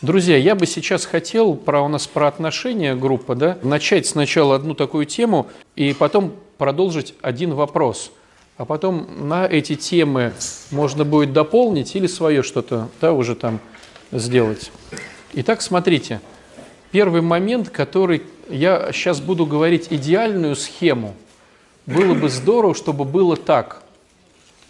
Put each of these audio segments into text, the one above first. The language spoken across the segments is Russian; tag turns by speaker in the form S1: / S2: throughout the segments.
S1: Друзья, я бы сейчас хотел про у нас про отношения группа, да, начать сначала одну такую тему и потом продолжить один вопрос. А потом на эти темы можно будет дополнить или свое что-то, да, уже там сделать. Итак, смотрите, первый момент, который я сейчас буду говорить идеальную схему. Было бы здорово, чтобы было так.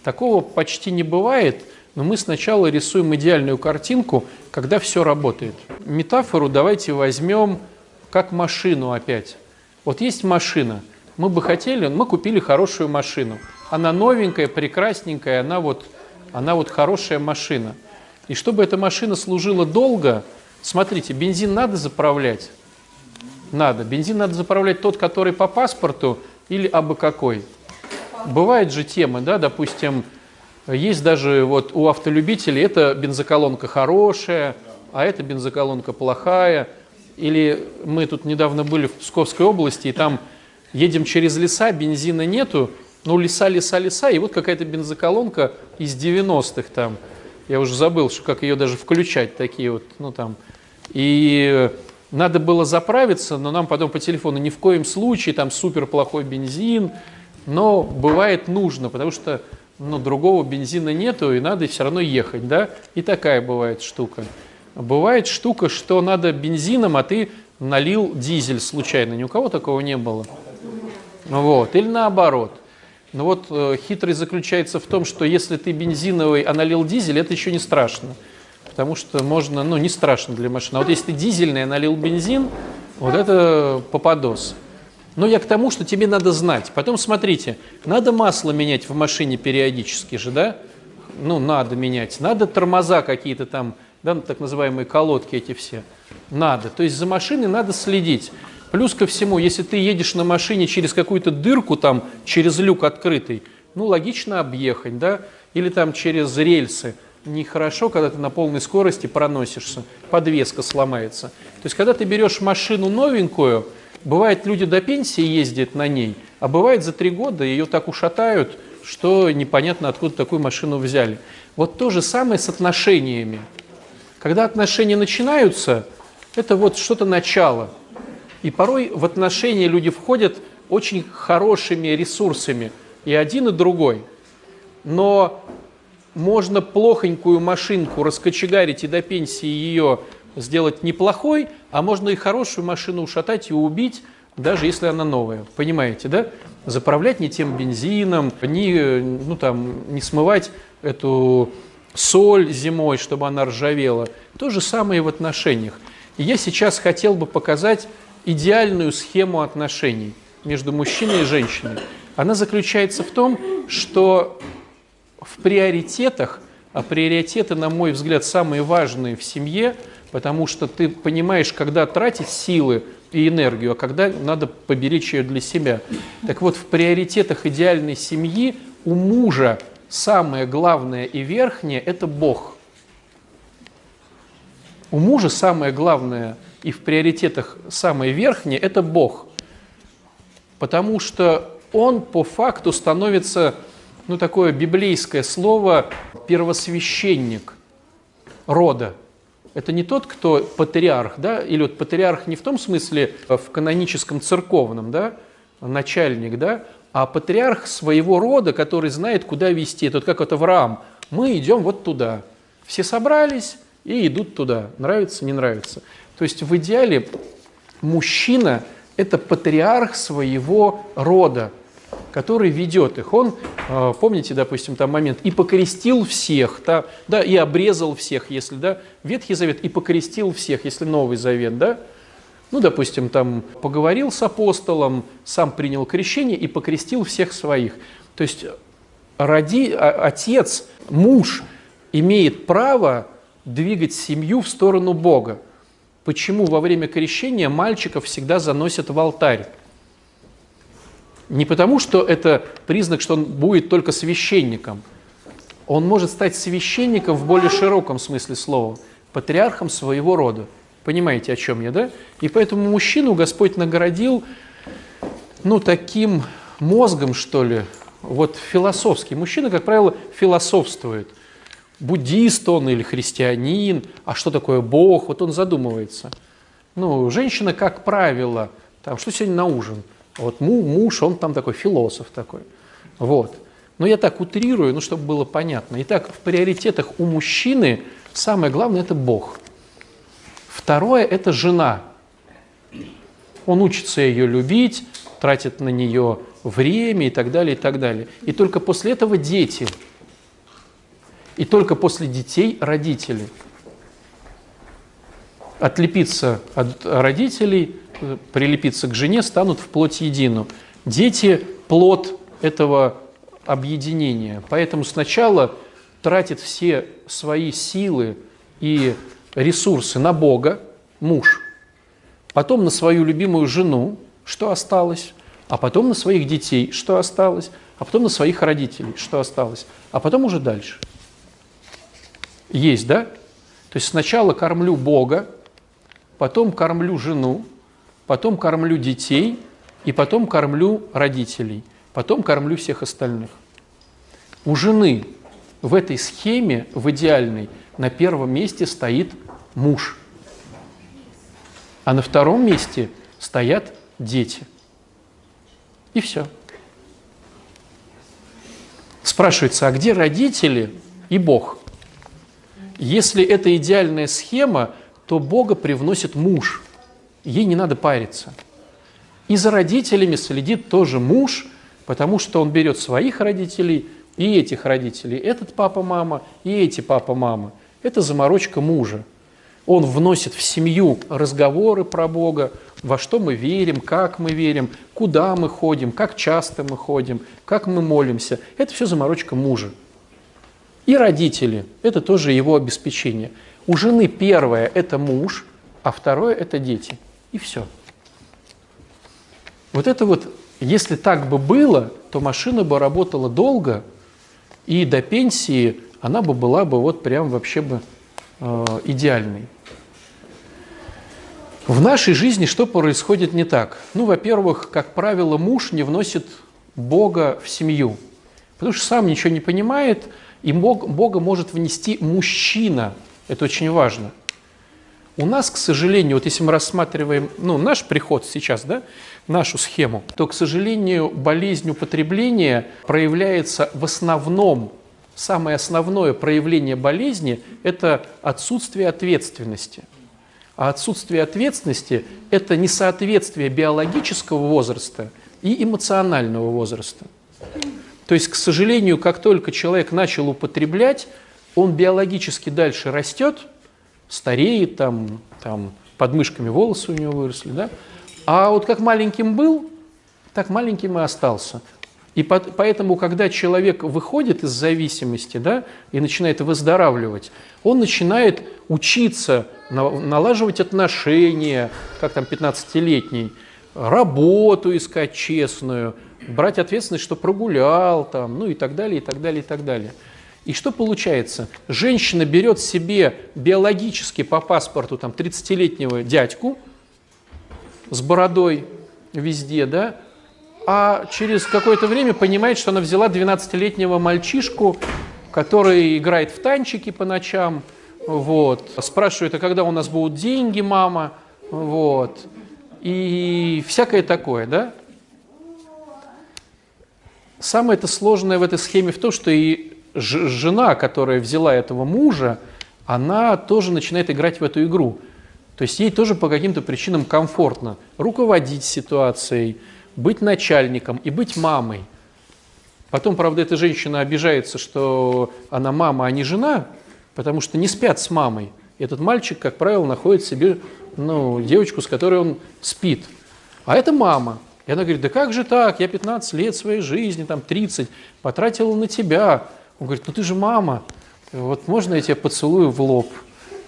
S1: Такого почти не бывает, но мы сначала рисуем идеальную картинку, когда все работает. Метафору давайте возьмем как машину опять. Вот есть машина, мы бы хотели, мы купили хорошую машину. Она новенькая, прекрасненькая, она вот, она вот хорошая машина. И чтобы эта машина служила долго, смотрите, бензин надо заправлять? Надо. Бензин надо заправлять тот, который по паспорту или абы какой. Бывает же темы, да, допустим, есть даже вот у автолюбителей, это бензоколонка хорошая, а это бензоколонка плохая. Или мы тут недавно были в Псковской области, и там едем через леса, бензина нету, ну леса, леса, леса, и вот какая-то бензоколонка из 90-х там. Я уже забыл, что как ее даже включать, такие вот, ну там. И надо было заправиться, но нам потом по телефону ни в коем случае, там супер плохой бензин, но бывает нужно, потому что но другого бензина нету, и надо все равно ехать, да? И такая бывает штука. Бывает штука, что надо бензином, а ты налил дизель случайно. Ни у кого такого не было. Вот. Или наоборот. Но вот э, хитрость заключается в том, что если ты бензиновый, а налил дизель, это еще не страшно. Потому что можно, ну, не страшно для машины. А вот если ты дизельный, а налил бензин, вот это попадос. Но я к тому, что тебе надо знать. Потом смотрите, надо масло менять в машине периодически же, да? Ну, надо менять. Надо тормоза какие-то там, да, так называемые колодки эти все. Надо. То есть за машиной надо следить. Плюс ко всему, если ты едешь на машине через какую-то дырку, там, через люк открытый, ну, логично объехать, да? Или там через рельсы. Нехорошо, когда ты на полной скорости проносишься, подвеска сломается. То есть, когда ты берешь машину новенькую, Бывает, люди до пенсии ездят на ней, а бывает за три года ее так ушатают, что непонятно, откуда такую машину взяли. Вот то же самое с отношениями. Когда отношения начинаются, это вот что-то начало. И порой в отношения люди входят очень хорошими ресурсами, и один, и другой. Но можно плохонькую машинку раскочегарить и до пенсии ее сделать неплохой, а можно и хорошую машину ушатать и убить, даже если она новая. Понимаете, да? Заправлять не тем бензином, не, ну, там, не смывать эту соль зимой, чтобы она ржавела. То же самое и в отношениях. И я сейчас хотел бы показать идеальную схему отношений между мужчиной и женщиной. Она заключается в том, что в приоритетах, а приоритеты, на мой взгляд, самые важные в семье – потому что ты понимаешь, когда тратить силы и энергию, а когда надо поберечь ее для себя. Так вот, в приоритетах идеальной семьи у мужа самое главное и верхнее – это Бог. У мужа самое главное и в приоритетах самое верхнее – это Бог. Потому что он по факту становится, ну такое библейское слово, первосвященник рода – это не тот, кто патриарх, да, или вот патриарх не в том смысле э, в каноническом церковном, да, начальник, да, а патриарх своего рода, который знает, куда вести. Это вот как вот Авраам. Мы идем вот туда. Все собрались и идут туда. Нравится, не нравится. То есть в идеале мужчина – это патриарх своего рода который ведет их. Он, э, помните, допустим, там момент, и покрестил всех, да, да, и обрезал всех, если, да, Ветхий Завет, и покрестил всех, если Новый Завет, да, ну, допустим, там поговорил с апостолом, сам принял крещение и покрестил всех своих. То есть роди, а, отец, муж имеет право двигать семью в сторону Бога. Почему во время крещения мальчиков всегда заносят в алтарь? Не потому, что это признак, что он будет только священником. Он может стать священником в более широком смысле слова, патриархом своего рода. Понимаете, о чем я, да? И поэтому мужчину Господь наградил, ну, таким мозгом, что ли, вот философский. Мужчина, как правило, философствует. буддист он или христианин, а что такое Бог, вот он задумывается. Ну, женщина, как правило, там, что сегодня на ужин? Вот муж, он там такой философ такой. Вот. Но я так утрирую, ну, чтобы было понятно. Итак, в приоритетах у мужчины самое главное – это Бог. Второе – это жена. Он учится ее любить, тратит на нее время и так далее, и так далее. И только после этого дети. И только после детей родители. Отлепиться от родителей, прилепиться к жене, станут в плоть едину. Дети – плод этого объединения. Поэтому сначала тратит все свои силы и ресурсы на Бога, муж, потом на свою любимую жену, что осталось, а потом на своих детей, что осталось, а потом на своих родителей, что осталось, а потом уже дальше. Есть, да? То есть сначала кормлю Бога, потом кормлю жену, потом кормлю детей, и потом кормлю родителей – потом кормлю всех остальных. У жены в этой схеме, в идеальной, на первом месте стоит муж, а на втором месте стоят дети. И все. Спрашивается, а где родители и Бог? Если это идеальная схема, то Бога привносит муж. Ей не надо париться. И за родителями следит тоже муж – потому что он берет своих родителей и этих родителей, этот папа-мама и эти папа-мама. Это заморочка мужа. Он вносит в семью разговоры про Бога, во что мы верим, как мы верим, куда мы ходим, как часто мы ходим, как мы молимся. Это все заморочка мужа. И родители – это тоже его обеспечение. У жены первое – это муж, а второе – это дети. И все. Вот это вот если так бы было, то машина бы работала долго, и до пенсии она бы была бы вот прям вообще бы э, идеальной. В нашей жизни что происходит не так? Ну, во-первых, как правило, муж не вносит Бога в семью, потому что сам ничего не понимает, и Бог, Бога может внести мужчина. Это очень важно. У нас, к сожалению, вот если мы рассматриваем ну, наш приход сейчас, да, нашу схему, то, к сожалению, болезнь употребления проявляется в основном, самое основное проявление болезни – это отсутствие ответственности. А отсутствие ответственности – это несоответствие биологического возраста и эмоционального возраста. То есть, к сожалению, как только человек начал употреблять, он биологически дальше растет – стареет, там, там под мышками волосы у него выросли, да? А вот как маленьким был, так маленьким и остался. И под, поэтому, когда человек выходит из зависимости да, и начинает выздоравливать, он начинает учиться на, налаживать отношения, как там 15-летний, работу искать честную, брать ответственность, что прогулял, там, ну и так далее, и так далее, и так далее. И что получается? Женщина берет себе биологически по паспорту там, 30-летнего дядьку с бородой везде, да, а через какое-то время понимает, что она взяла 12-летнего мальчишку, который играет в танчики по ночам, вот, спрашивает, а когда у нас будут деньги, мама, вот, и всякое такое, да. Самое это сложное в этой схеме в том, что и жена, которая взяла этого мужа, она тоже начинает играть в эту игру. То есть ей тоже по каким-то причинам комфортно руководить ситуацией, быть начальником и быть мамой. Потом, правда, эта женщина обижается, что она мама, а не жена, потому что не спят с мамой. Этот мальчик, как правило, находит себе ну, девочку, с которой он спит. А это мама. И она говорит, да как же так, я 15 лет своей жизни, там 30, потратила на тебя, он говорит, ну ты же мама, вот можно я тебя поцелую в лоб?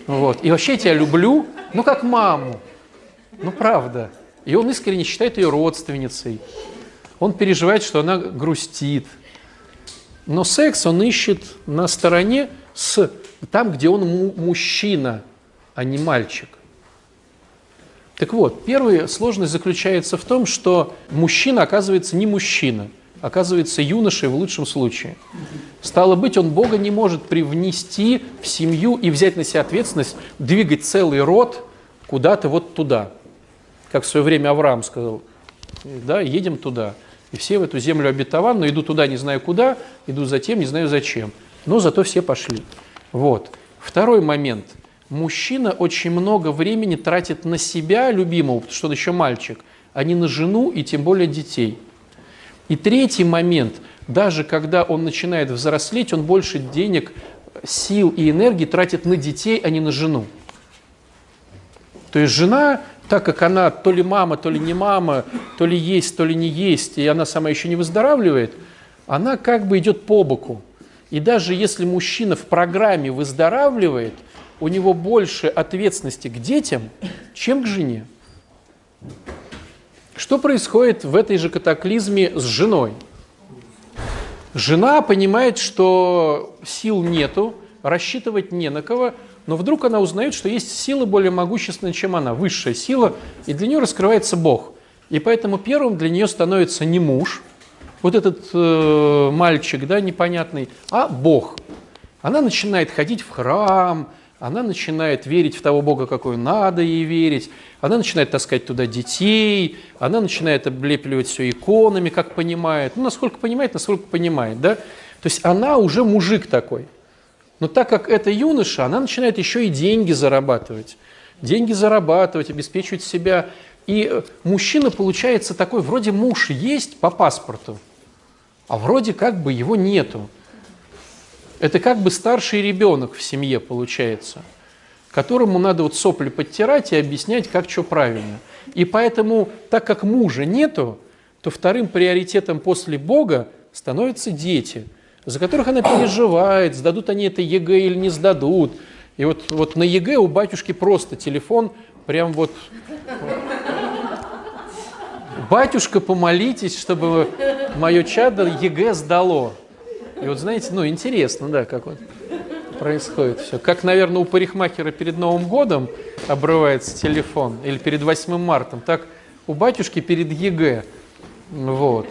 S1: Вот. И вообще я тебя люблю, ну как маму. Ну правда. И он искренне считает ее родственницей. Он переживает, что она грустит. Но секс он ищет на стороне с там, где он мужчина, а не мальчик. Так вот, первая сложность заключается в том, что мужчина оказывается не мужчина – оказывается юношей в лучшем случае. Стало быть, он Бога не может привнести в семью и взять на себя ответственность, двигать целый род куда-то вот туда. Как в свое время Авраам сказал, да, едем туда. И все в эту землю обетованную, иду туда не знаю куда, иду за тем не знаю зачем. Но зато все пошли. Вот. Второй момент. Мужчина очень много времени тратит на себя, любимого, потому что он еще мальчик, а не на жену и тем более детей. И третий момент. Даже когда он начинает взрослеть, он больше денег, сил и энергии тратит на детей, а не на жену. То есть жена так как она то ли мама, то ли не мама, то ли есть, то ли не есть, и она сама еще не выздоравливает, она как бы идет по боку. И даже если мужчина в программе выздоравливает, у него больше ответственности к детям, чем к жене. Что происходит в этой же катаклизме с женой? Жена понимает, что сил нету, рассчитывать не на кого, но вдруг она узнает, что есть сила более могущественная, чем она, высшая сила, и для нее раскрывается Бог. И поэтому первым для нее становится не муж, вот этот э, мальчик, да, непонятный, а Бог. Она начинает ходить в храм, она начинает верить в того Бога, какой надо ей верить, она начинает таскать туда детей, она начинает облепливать все иконами, как понимает, ну, насколько понимает, насколько понимает, да. То есть она уже мужик такой – но так как это юноша, она начинает еще и деньги зарабатывать. Деньги зарабатывать, обеспечивать себя. И э, мужчина получается такой, вроде муж есть по паспорту, а вроде как бы его нету. Это как бы старший ребенок в семье получается, которому надо вот сопли подтирать и объяснять, как что правильно. И поэтому, так как мужа нету, то вторым приоритетом после Бога становятся дети – за которых она переживает, сдадут они это ЕГЭ или не сдадут. И вот, вот на ЕГЭ у батюшки просто телефон прям вот... Батюшка, помолитесь, чтобы мое чадо ЕГЭ сдало. И вот знаете, ну интересно, да, как вот происходит все. Как, наверное, у парикмахера перед Новым годом обрывается телефон, или перед 8 марта, так у батюшки перед ЕГЭ. Вот.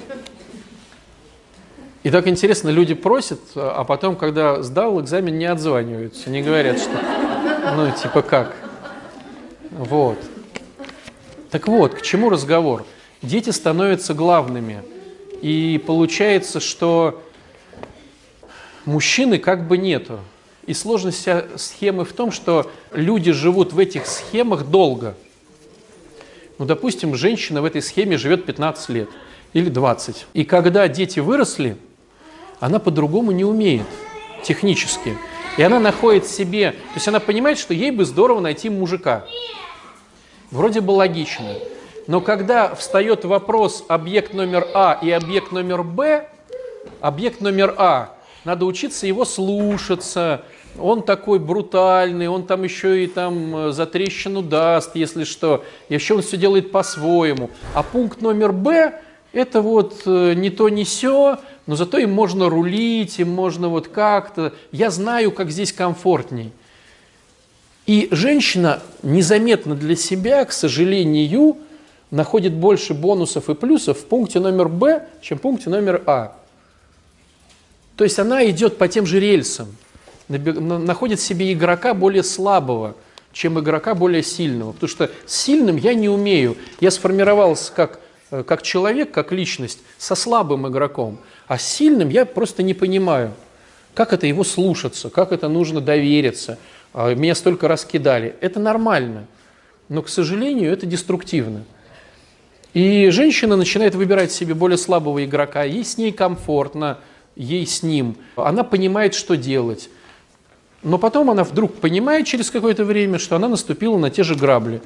S1: И так интересно, люди просят, а потом, когда сдал экзамен, не отзваниваются, не говорят, что, ну, типа как. Вот. Так вот, к чему разговор? Дети становятся главными. И получается, что мужчины как бы нету. И сложность схемы в том, что люди живут в этих схемах долго. Ну, допустим, женщина в этой схеме живет 15 лет или 20. И когда дети выросли, она по-другому не умеет технически. И она находит себе, то есть она понимает, что ей бы здорово найти мужика. Вроде бы логично. Но когда встает вопрос объект номер А и объект номер Б, объект номер А, надо учиться его слушаться, он такой брутальный, он там еще и там э, за трещину даст, если что, еще он все делает по-своему. А пункт номер Б, это вот э, не то, не все, но зато им можно рулить, им можно вот как-то. Я знаю, как здесь комфортней. И женщина незаметно для себя, к сожалению, находит больше бонусов и плюсов в пункте номер Б, чем в пункте номер А. То есть она идет по тем же рельсам, находит себе игрока более слабого, чем игрока более сильного. Потому что сильным я не умею. Я сформировался как, э, как человек, как личность, со слабым игроком. А сильным я просто не понимаю, как это его слушаться, как это нужно довериться. А, меня столько раз кидали. Это нормально, но, к сожалению, это деструктивно. И женщина начинает выбирать себе более слабого игрока, ей с ней комфортно, ей с ним. Она понимает, что делать. Но потом она вдруг понимает через какое-то время, что она наступила на те же грабли.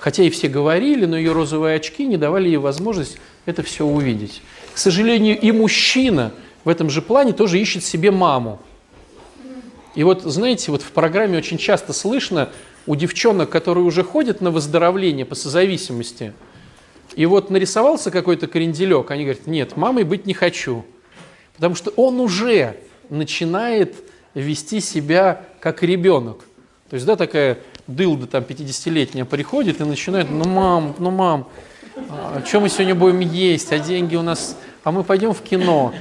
S1: Хотя и все говорили, но ее розовые очки не давали ей возможность это все увидеть. К сожалению, и мужчина в этом же плане тоже ищет себе маму. И вот, знаете, вот в программе очень часто слышно у девчонок, которые уже ходят на выздоровление по созависимости, и вот нарисовался какой-то кренделек, они говорят, нет, мамой быть не хочу. Потому что он уже начинает вести себя как ребенок. То есть, да, такая дылда там 50-летняя приходит и начинает, ну, мам, ну, мам, а что мы сегодня будем есть, а деньги у нас а мы пойдем в кино.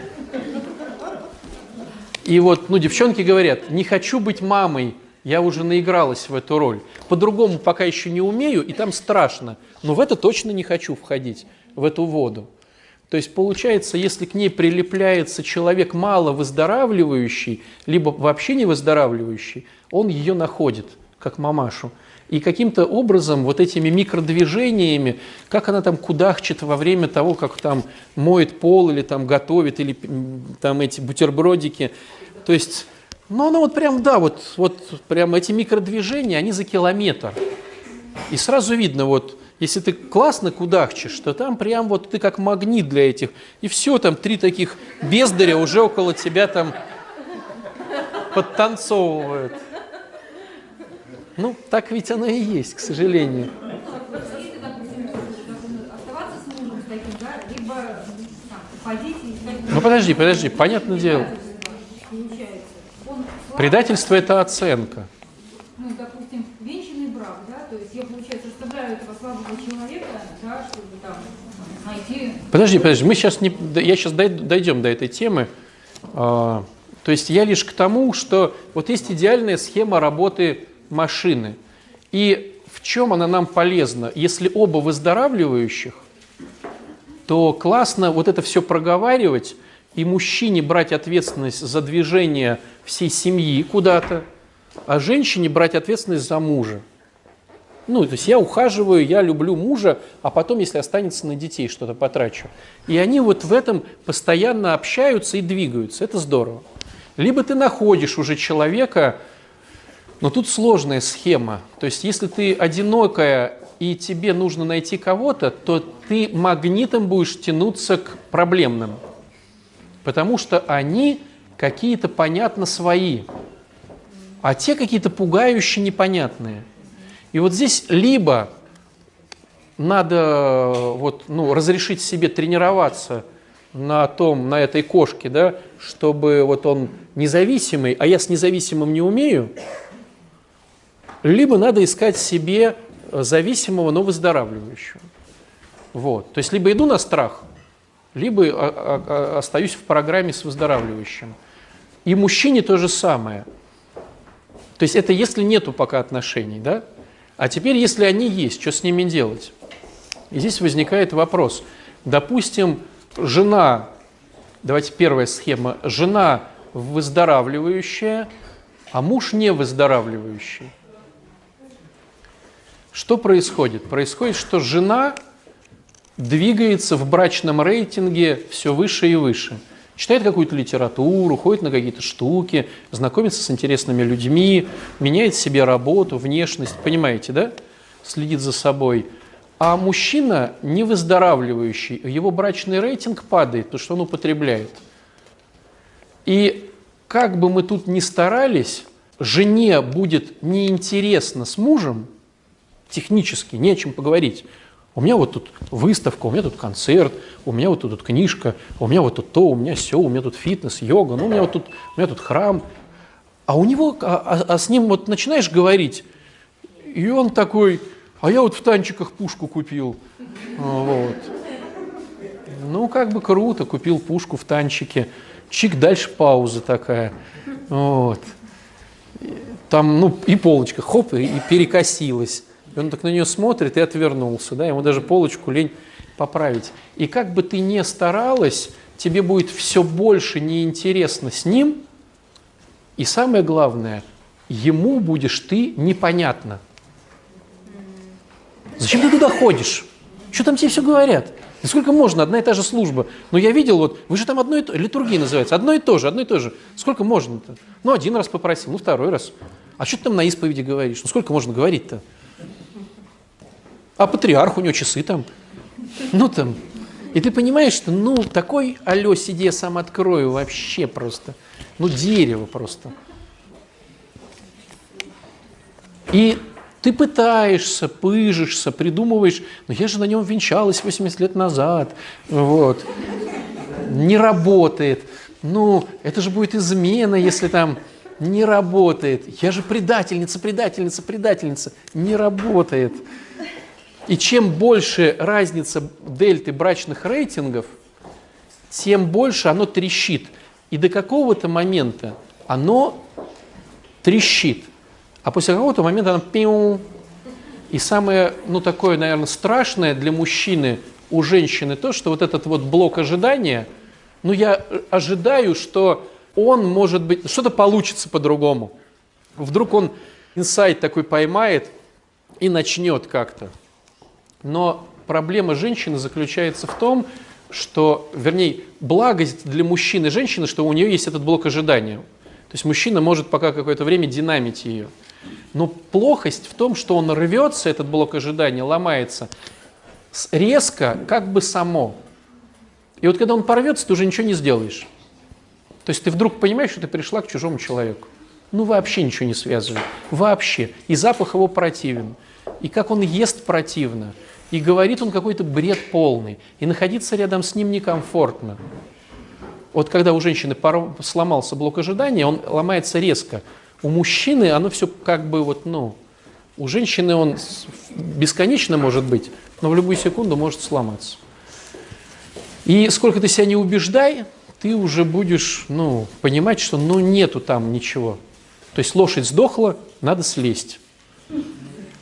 S1: И вот, ну, девчонки говорят, не хочу быть мамой, я уже наигралась в эту роль. По-другому пока еще не умею, и там страшно. Но в это точно не хочу входить, в эту воду. То есть получается, если к ней прилепляется человек мало выздоравливающий, либо вообще не выздоравливающий, он ее находит, как мамашу. И каким-то образом вот этими микродвижениями, как она там кудахчет во время того, как там моет пол или там готовит, или там эти бутербродики. То есть, ну она вот прям, да, вот, вот прям эти микродвижения, они за километр. И сразу видно, вот если ты классно кудахчешь, то там прям вот ты как магнит для этих. И все, там три таких бездаря уже около тебя там подтанцовывают. Ну, так ведь оно и есть, к сожалению. Ну подожди, подожди, понятное дело. Предательство – это оценка.
S2: Ну, допустим, венчанный брак, да, то есть я, получается, оставляю этого слабого человека, да, чтобы там найти...
S1: Подожди, подожди, мы сейчас не, я сейчас дойдем до этой темы. А, то есть я лишь к тому, что вот есть идеальная схема работы машины. И в чем она нам полезна? Если оба выздоравливающих, то классно вот это все проговаривать и мужчине брать ответственность за движение всей семьи куда-то, а женщине брать ответственность за мужа. Ну, то есть я ухаживаю, я люблю мужа, а потом, если останется на детей, что-то потрачу. И они вот в этом постоянно общаются и двигаются. Это здорово. Либо ты находишь уже человека, но тут сложная схема. То есть если ты одинокая и тебе нужно найти кого-то, то ты магнитом будешь тянуться к проблемным. Потому что они какие-то понятно свои, а те какие-то пугающие, непонятные. И вот здесь либо надо вот, ну, разрешить себе тренироваться на том, на этой кошке, да, чтобы вот он независимый, а я с независимым не умею, либо надо искать себе зависимого, но выздоравливающего. Вот. То есть либо иду на страх, либо остаюсь в программе с выздоравливающим. И мужчине то же самое. То есть это если нету пока отношений, да? А теперь, если они есть, что с ними делать? И здесь возникает вопрос. Допустим, жена, давайте первая схема, жена выздоравливающая, а муж не выздоравливающий. Что происходит? Происходит, что жена двигается в брачном рейтинге все выше и выше. Читает какую-то литературу, ходит на какие-то штуки, знакомится с интересными людьми, меняет себе работу, внешность, понимаете, да? Следит за собой. А мужчина, не выздоравливающий, его брачный рейтинг падает, потому что он употребляет. И как бы мы тут ни старались, жене будет неинтересно с мужем, технически, не о чем поговорить. У меня вот тут выставка, у меня тут концерт, у меня вот тут книжка, у меня вот тут то, у меня все, у меня тут фитнес, йога, ну у меня вот тут, у меня тут храм. А у него, а, а, а с ним вот начинаешь говорить, и он такой, а я вот в танчиках пушку купил. Вот. Ну, как бы круто, купил пушку в танчике. Чик, дальше пауза такая. Вот. Там, ну, и полочка, хоп, и перекосилась. И он так на нее смотрит и отвернулся, да, ему даже полочку лень поправить. И как бы ты ни старалась, тебе будет все больше неинтересно с ним, и самое главное, ему будешь ты непонятно. Зачем ты туда ходишь? Что там тебе все говорят? Да сколько можно, одна и та же служба. Но я видел, вот, вы же там одно и то, литургия называется, одно и то же, одно и то же. Сколько можно-то? Ну, один раз попросил, ну, второй раз. А что ты там на исповеди говоришь? Ну, сколько можно говорить-то? А патриарх, у него часы там. Ну там. И ты понимаешь, что ну такой алло, сиди, я сам открою вообще просто. Ну дерево просто. И ты пытаешься, пыжишься, придумываешь, но я же на нем венчалась 80 лет назад. Вот. Не работает. Ну, это же будет измена, если там не работает. Я же предательница, предательница, предательница. Не работает. И чем больше разница дельты брачных рейтингов, тем больше оно трещит. И до какого-то момента оно трещит. А после какого-то момента оно пиу. И самое, ну, такое, наверное, страшное для мужчины у женщины то, что вот этот вот блок ожидания, ну, я ожидаю, что он может быть, что-то получится по-другому. Вдруг он инсайт такой поймает и начнет как-то. Но проблема женщины заключается в том, что, вернее, благость для мужчины и женщины, что у нее есть этот блок ожидания. То есть мужчина может пока какое-то время динамить ее. Но плохость в том, что он рвется, этот блок ожидания, ломается резко, как бы само. И вот когда он порвется, ты уже ничего не сделаешь. То есть ты вдруг понимаешь, что ты пришла к чужому человеку. Ну вообще ничего не связывает. Вообще. И запах его противен. И как он ест противно. И говорит он какой-то бред полный. И находиться рядом с ним некомфортно. Вот когда у женщины сломался блок ожидания, он ломается резко. У мужчины оно все как бы вот, ну, у женщины он бесконечно может быть, но в любую секунду может сломаться. И сколько ты себя не убеждай, ты уже будешь ну, понимать, что ну, нету там ничего. То есть лошадь сдохла, надо слезть.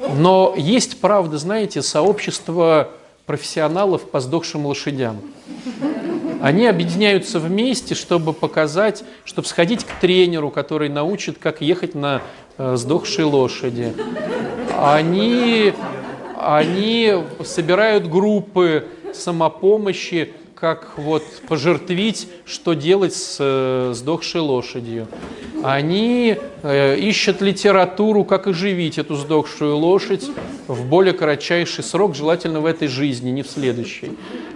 S1: Но есть, правда, знаете, сообщество профессионалов по сдохшим лошадям. Они объединяются вместе, чтобы показать, чтобы сходить к тренеру, который научит, как ехать на э, сдохшей лошади. Они, они собирают группы самопомощи, как вот пожертвить, что делать с э, сдохшей лошадью. Они э, ищут литературу, как оживить эту сдохшую лошадь в более кратчайший срок, желательно в этой жизни, не в следующей.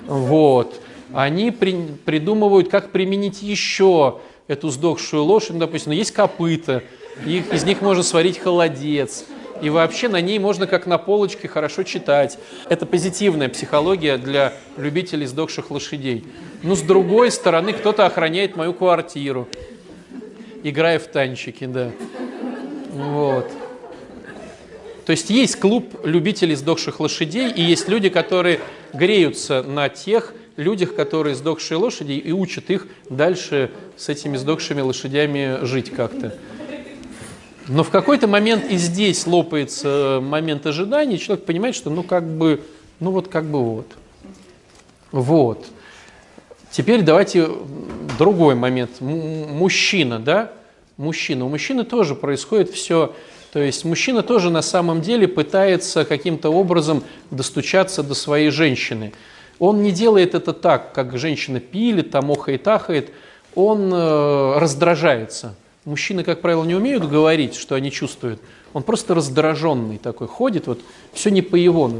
S1: Вот они при, придумывают, как применить еще эту сдохшую лошадь. Ну, допустим, есть копыта, их, из них можно сварить холодец. И вообще на ней можно как на полочке хорошо читать. Это позитивная психология для любителей сдохших лошадей. Но с другой стороны, кто-то охраняет мою квартиру, играя в танчики, да. Вот. То есть есть клуб любителей сдохших лошадей, и есть люди, которые греются на тех людях, которые сдохшие лошади, и учат их дальше с этими сдохшими лошадями жить как-то. Но в какой-то момент и здесь лопается момент ожидания, и человек понимает, что ну как бы, ну вот как бы вот. Вот. Теперь давайте другой момент. Мужчина, да? Мужчина. У мужчины тоже происходит все то есть мужчина тоже на самом деле пытается каким-то образом достучаться до своей женщины. Он не делает это так, как женщина пилит, там охает, ахает. Он э, раздражается. Мужчины, как правило, не умеют говорить, что они чувствуют. Он просто раздраженный такой ходит, вот все не по его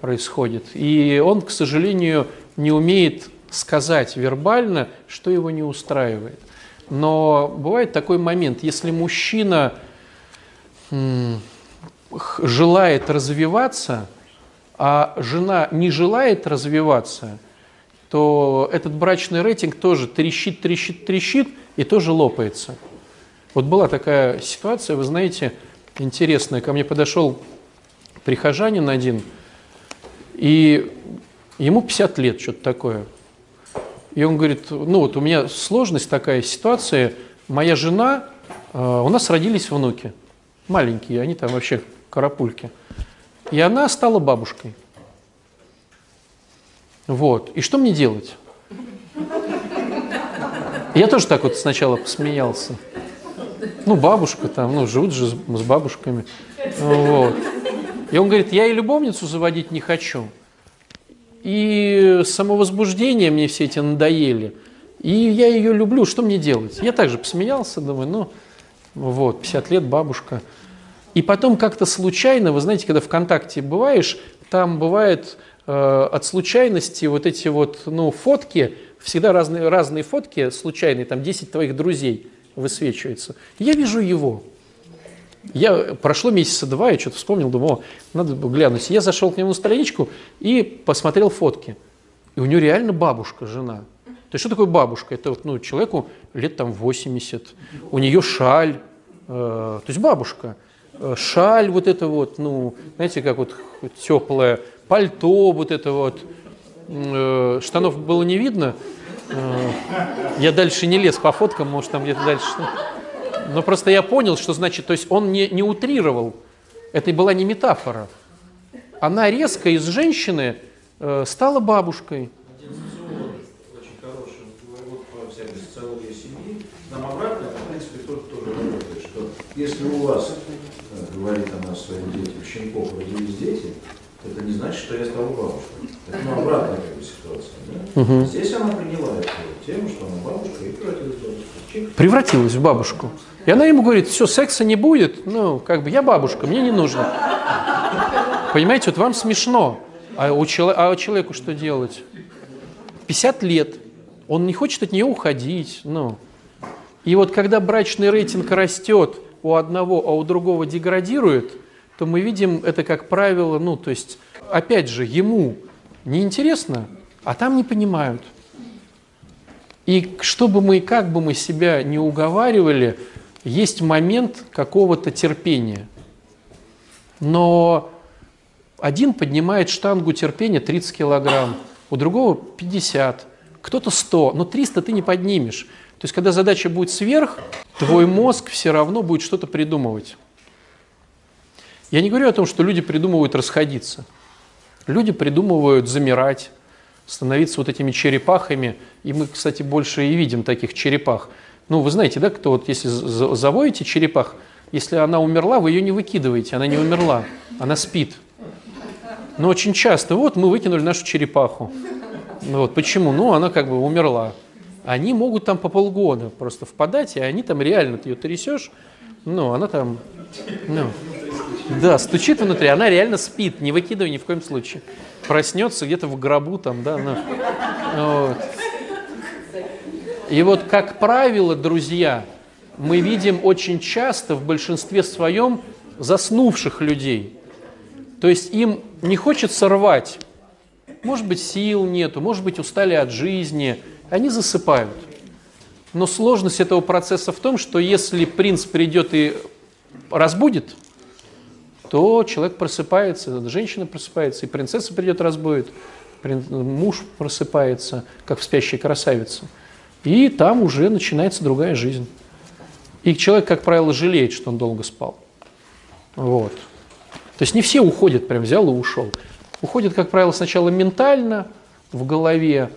S1: происходит. И он, к сожалению, не умеет сказать вербально, что его не устраивает. Но бывает такой момент, если мужчина желает развиваться, а жена не желает развиваться, то этот брачный рейтинг тоже трещит, трещит, трещит и тоже лопается. Вот была такая ситуация, вы знаете, интересная. Ко мне подошел прихожанин один, и ему 50 лет, что-то такое. И он говорит, ну вот у меня сложность такая ситуация, моя жена, э, у нас родились внуки, маленькие, они там вообще карапульки. И она стала бабушкой. Вот. И что мне делать? Я тоже так вот сначала посмеялся. Ну, бабушка там, ну, живут же с бабушками. Вот. И он говорит, я и любовницу заводить не хочу. И самовозбуждение мне все эти надоели. И я ее люблю, что мне делать? Я также посмеялся, думаю, ну, вот, 50 лет бабушка. И потом как-то случайно, вы знаете, когда ВКонтакте бываешь, там бывает э, от случайности вот эти вот ну, фотки, всегда разные, разные фотки случайные, там 10 твоих друзей высвечиваются. Я вижу его. Я, прошло месяца два, я что-то вспомнил, думал, надо глянуть. Я зашел к нему на страничку и посмотрел фотки. И у него реально бабушка, жена. То есть что такое бабушка? Это вот, ну, человеку лет там 80, у нее шаль, э, то есть бабушка. Э, шаль вот это вот, ну, знаете, как вот теплое, пальто вот это вот, э, штанов было не видно, я дальше не лез по фоткам, может, там где-то дальше. Но просто я понял, что значит, то есть он не, не утрировал. Это была не метафора. Она резко из женщины э, стала бабушкой.
S3: Если у вас, э, говорит она своим детям, щенков родились дети, это не значит, что я стала бабушкой. Это ну, обратная как бы, ситуация. Да?
S1: Угу.
S3: Здесь она приняла эту тему, что она бабушка, и превратилась в бабушку. Чик.
S1: Превратилась в бабушку. И она ему говорит, все, секса не будет, ну, как бы я бабушка, мне не нужно. Понимаете, вот вам смешно, а у, чело- а человеку что делать? 50 лет, он не хочет от нее уходить, ну. И вот когда брачный рейтинг растет у одного, а у другого деградирует, то мы видим это, как правило, ну, то есть, опять же, ему неинтересно, а там не понимают. И чтобы мы, как бы мы себя не уговаривали, есть момент какого-то терпения. Но один поднимает штангу терпения 30 килограмм, у другого 50, кто-то 100, но 300 ты не поднимешь. То есть, когда задача будет сверх, твой мозг все равно будет что-то придумывать. Я не говорю о том, что люди придумывают расходиться. Люди придумывают замирать, становиться вот этими черепахами. И мы, кстати, больше и видим таких черепах. Ну, вы знаете, да, кто вот если заводите черепах, если она умерла, вы ее не выкидываете, она не умерла, она спит. Но очень часто, вот мы выкинули нашу черепаху. Вот, почему? Ну, она как бы умерла. Они могут там по полгода просто впадать, и они там реально, ты ее трясешь, ну, она там, ну, да, стучит внутри, она реально спит, не выкидывай ни в коем случае. Проснется где-то в гробу там, да, ну, вот. И вот, как правило, друзья, мы видим очень часто в большинстве своем заснувших людей. То есть им не хочется рвать. Может быть, сил нету, может быть, устали от жизни. Они засыпают. Но сложность этого процесса в том, что если принц придет и разбудит, то человек просыпается, женщина просыпается, и принцесса придет разбудит, муж просыпается, как в спящей красавице. И там уже начинается другая жизнь. И человек, как правило, жалеет, что он долго спал. Вот. То есть не все уходят, прям взял и ушел. Уходят, как правило, сначала ментально, в голове,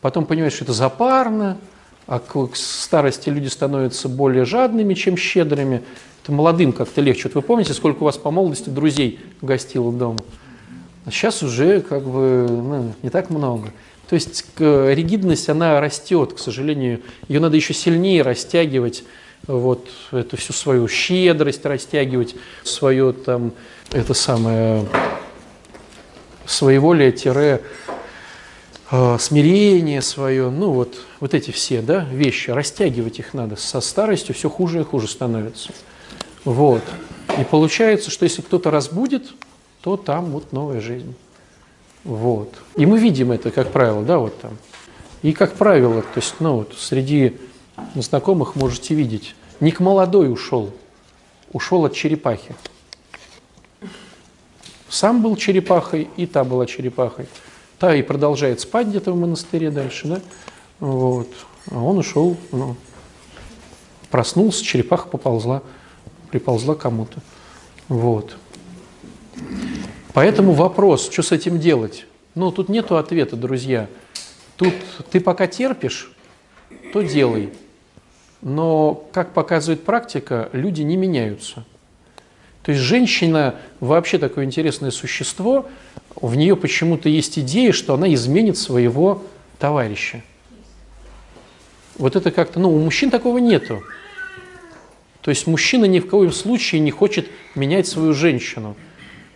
S1: потом понимают, что это запарно, а к старости люди становятся более жадными, чем щедрыми. Это молодым как-то легче. Вот вы помните, сколько у вас по молодости друзей гостило дома? А сейчас уже как бы ну, не так много. То есть ригидность, она растет, к сожалению. Ее надо еще сильнее растягивать, вот эту всю свою щедрость растягивать, свое там, это самое, своеволие тире э, смирение свое, ну вот, вот эти все да, вещи, растягивать их надо. Со старостью все хуже и хуже становится. Вот. И получается, что если кто-то разбудит, то там вот новая жизнь. Вот. И мы видим это, как правило, да, вот там. И как правило, то есть, ну вот, среди знакомых можете видеть, Ник молодой ушел, ушел от черепахи. Сам был черепахой, и та была черепахой. Та и продолжает спать где-то в монастыре дальше, да? Вот. А он ушел, ну, проснулся, черепаха поползла, приползла кому-то. Вот. Поэтому вопрос, что с этим делать? Ну, тут нету ответа, друзья. Тут ты пока терпишь, то делай. Но, как показывает практика, люди не меняются. То есть женщина вообще такое интересное существо, в нее почему-то есть идея, что она изменит своего товарища. Вот это как-то, ну, у мужчин такого нету. То есть мужчина ни в коем случае не хочет менять свою женщину.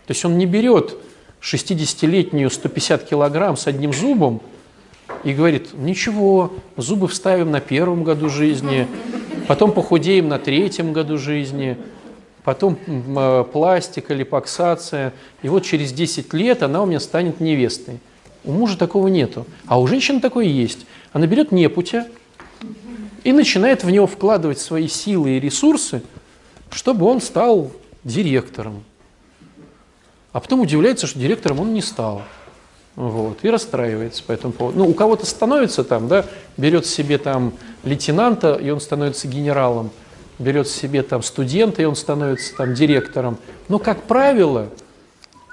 S1: То есть он не берет 60-летнюю 150 килограмм с одним зубом и говорит, ничего, зубы вставим на первом году жизни, потом похудеем на третьем году жизни, потом э, пластика, липоксация, и вот через 10 лет она у меня станет невестой. У мужа такого нету, а у женщины такое есть. Она берет непутя и начинает в него вкладывать свои силы и ресурсы, чтобы он стал директором, а потом удивляется, что директором он не стал. Вот, и расстраивается по этому поводу. Ну, у кого-то становится там, да, берет себе там лейтенанта, и он становится генералом, берет себе там студента, и он становится там директором. Но, как правило,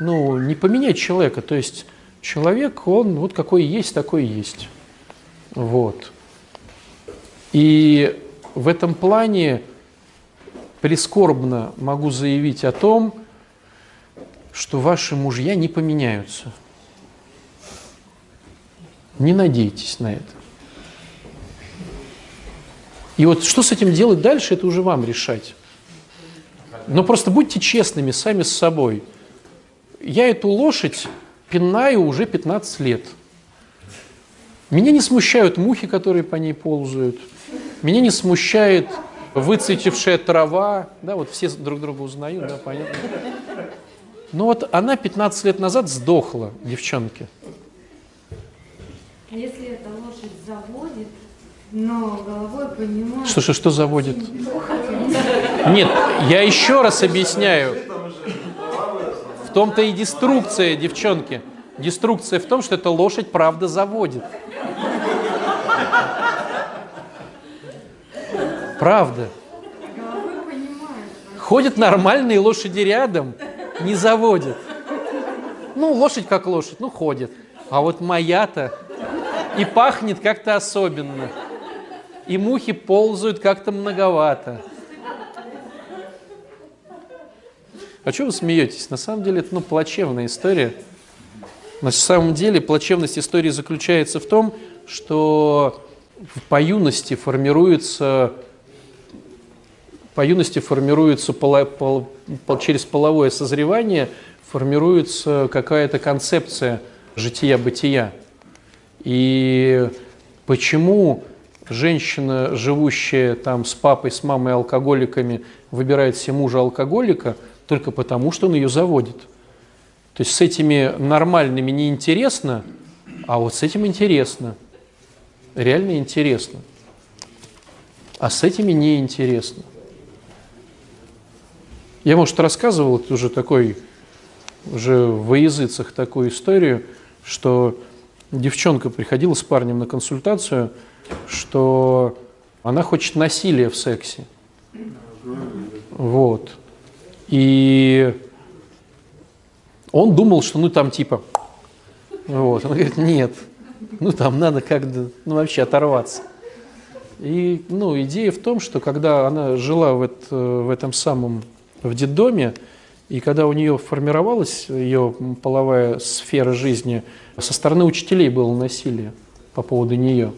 S1: ну, не поменять человека. То есть человек, он вот какой есть, такой есть. Вот. И в этом плане прискорбно могу заявить о том, что ваши мужья не поменяются. Не надейтесь на это. И вот что с этим делать дальше, это уже вам решать. Но просто будьте честными сами с собой. Я эту лошадь пинаю уже 15 лет. Меня не смущают мухи, которые по ней ползают. Меня не смущает выцветившая трава. Да, вот все друг друга узнают, да, понятно. Но вот она 15 лет назад сдохла, девчонки.
S2: Если эта лошадь заводит, но головой понимает...
S1: Что, заводит? Нет, я еще раз объясняю. В том-то и деструкция, девчонки. Деструкция в том, что эта лошадь правда заводит. Правда. Ходят нормальные лошади рядом, не заводят. Ну, лошадь как лошадь, ну, ходит. А вот моя-то и пахнет как-то особенно. И мухи ползают как-то многовато. А что вы смеетесь? На самом деле это ну, плачевная история. На самом деле плачевность истории заключается в том, что по юности формируется по юности формируется поло, пол, пол, через половое созревание формируется какая-то концепция жития-бытия. И почему женщина, живущая там с папой, с мамой алкоголиками, выбирает себе мужа алкоголика только потому, что он ее заводит. То есть с этими нормальными неинтересно, а вот с этим интересно. Реально интересно. А с этими неинтересно. Я, может, рассказывал уже такой, уже в языцах такую историю, что девчонка приходила с парнем на консультацию, что она хочет насилия в сексе. Вот. И он думал, что ну там типа, вот. Он говорит, нет, ну там надо как-то, ну вообще оторваться. И, ну, идея в том, что когда она жила в, это, в этом самом в детдоме, и когда у нее формировалась ее половая сфера жизни, со стороны учителей было насилие по поводу нее.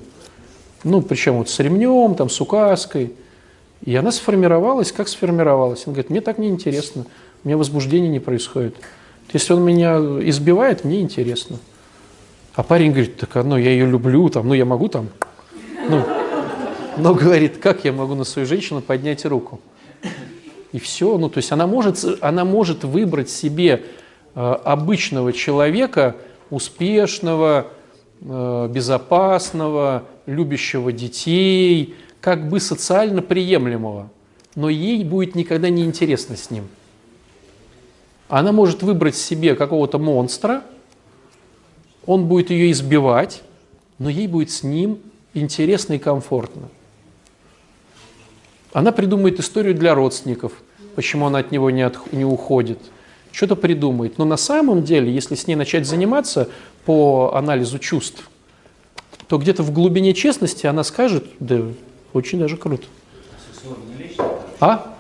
S1: Ну, причем вот с ремнем, там, с указкой. И она сформировалась, как сформировалась. Он говорит, мне так не интересно, у меня возбуждение не происходит. Если он меня избивает, мне интересно. А парень говорит, так ну я ее люблю, там, ну я могу там. Ну, но говорит, как я могу на свою женщину поднять руку? и все. Ну, то есть она может, она может выбрать себе э, обычного человека, успешного, э, безопасного, любящего детей, как бы социально приемлемого, но ей будет никогда не интересно с ним. Она может выбрать себе какого-то монстра, он будет ее избивать, но ей будет с ним интересно и комфортно. Она придумает историю для родственников, почему она от него не, от, не уходит. Что-то придумает. Но на самом деле, если с ней начать заниматься по анализу чувств, то где-то в глубине честности она скажет, да, очень даже круто. А?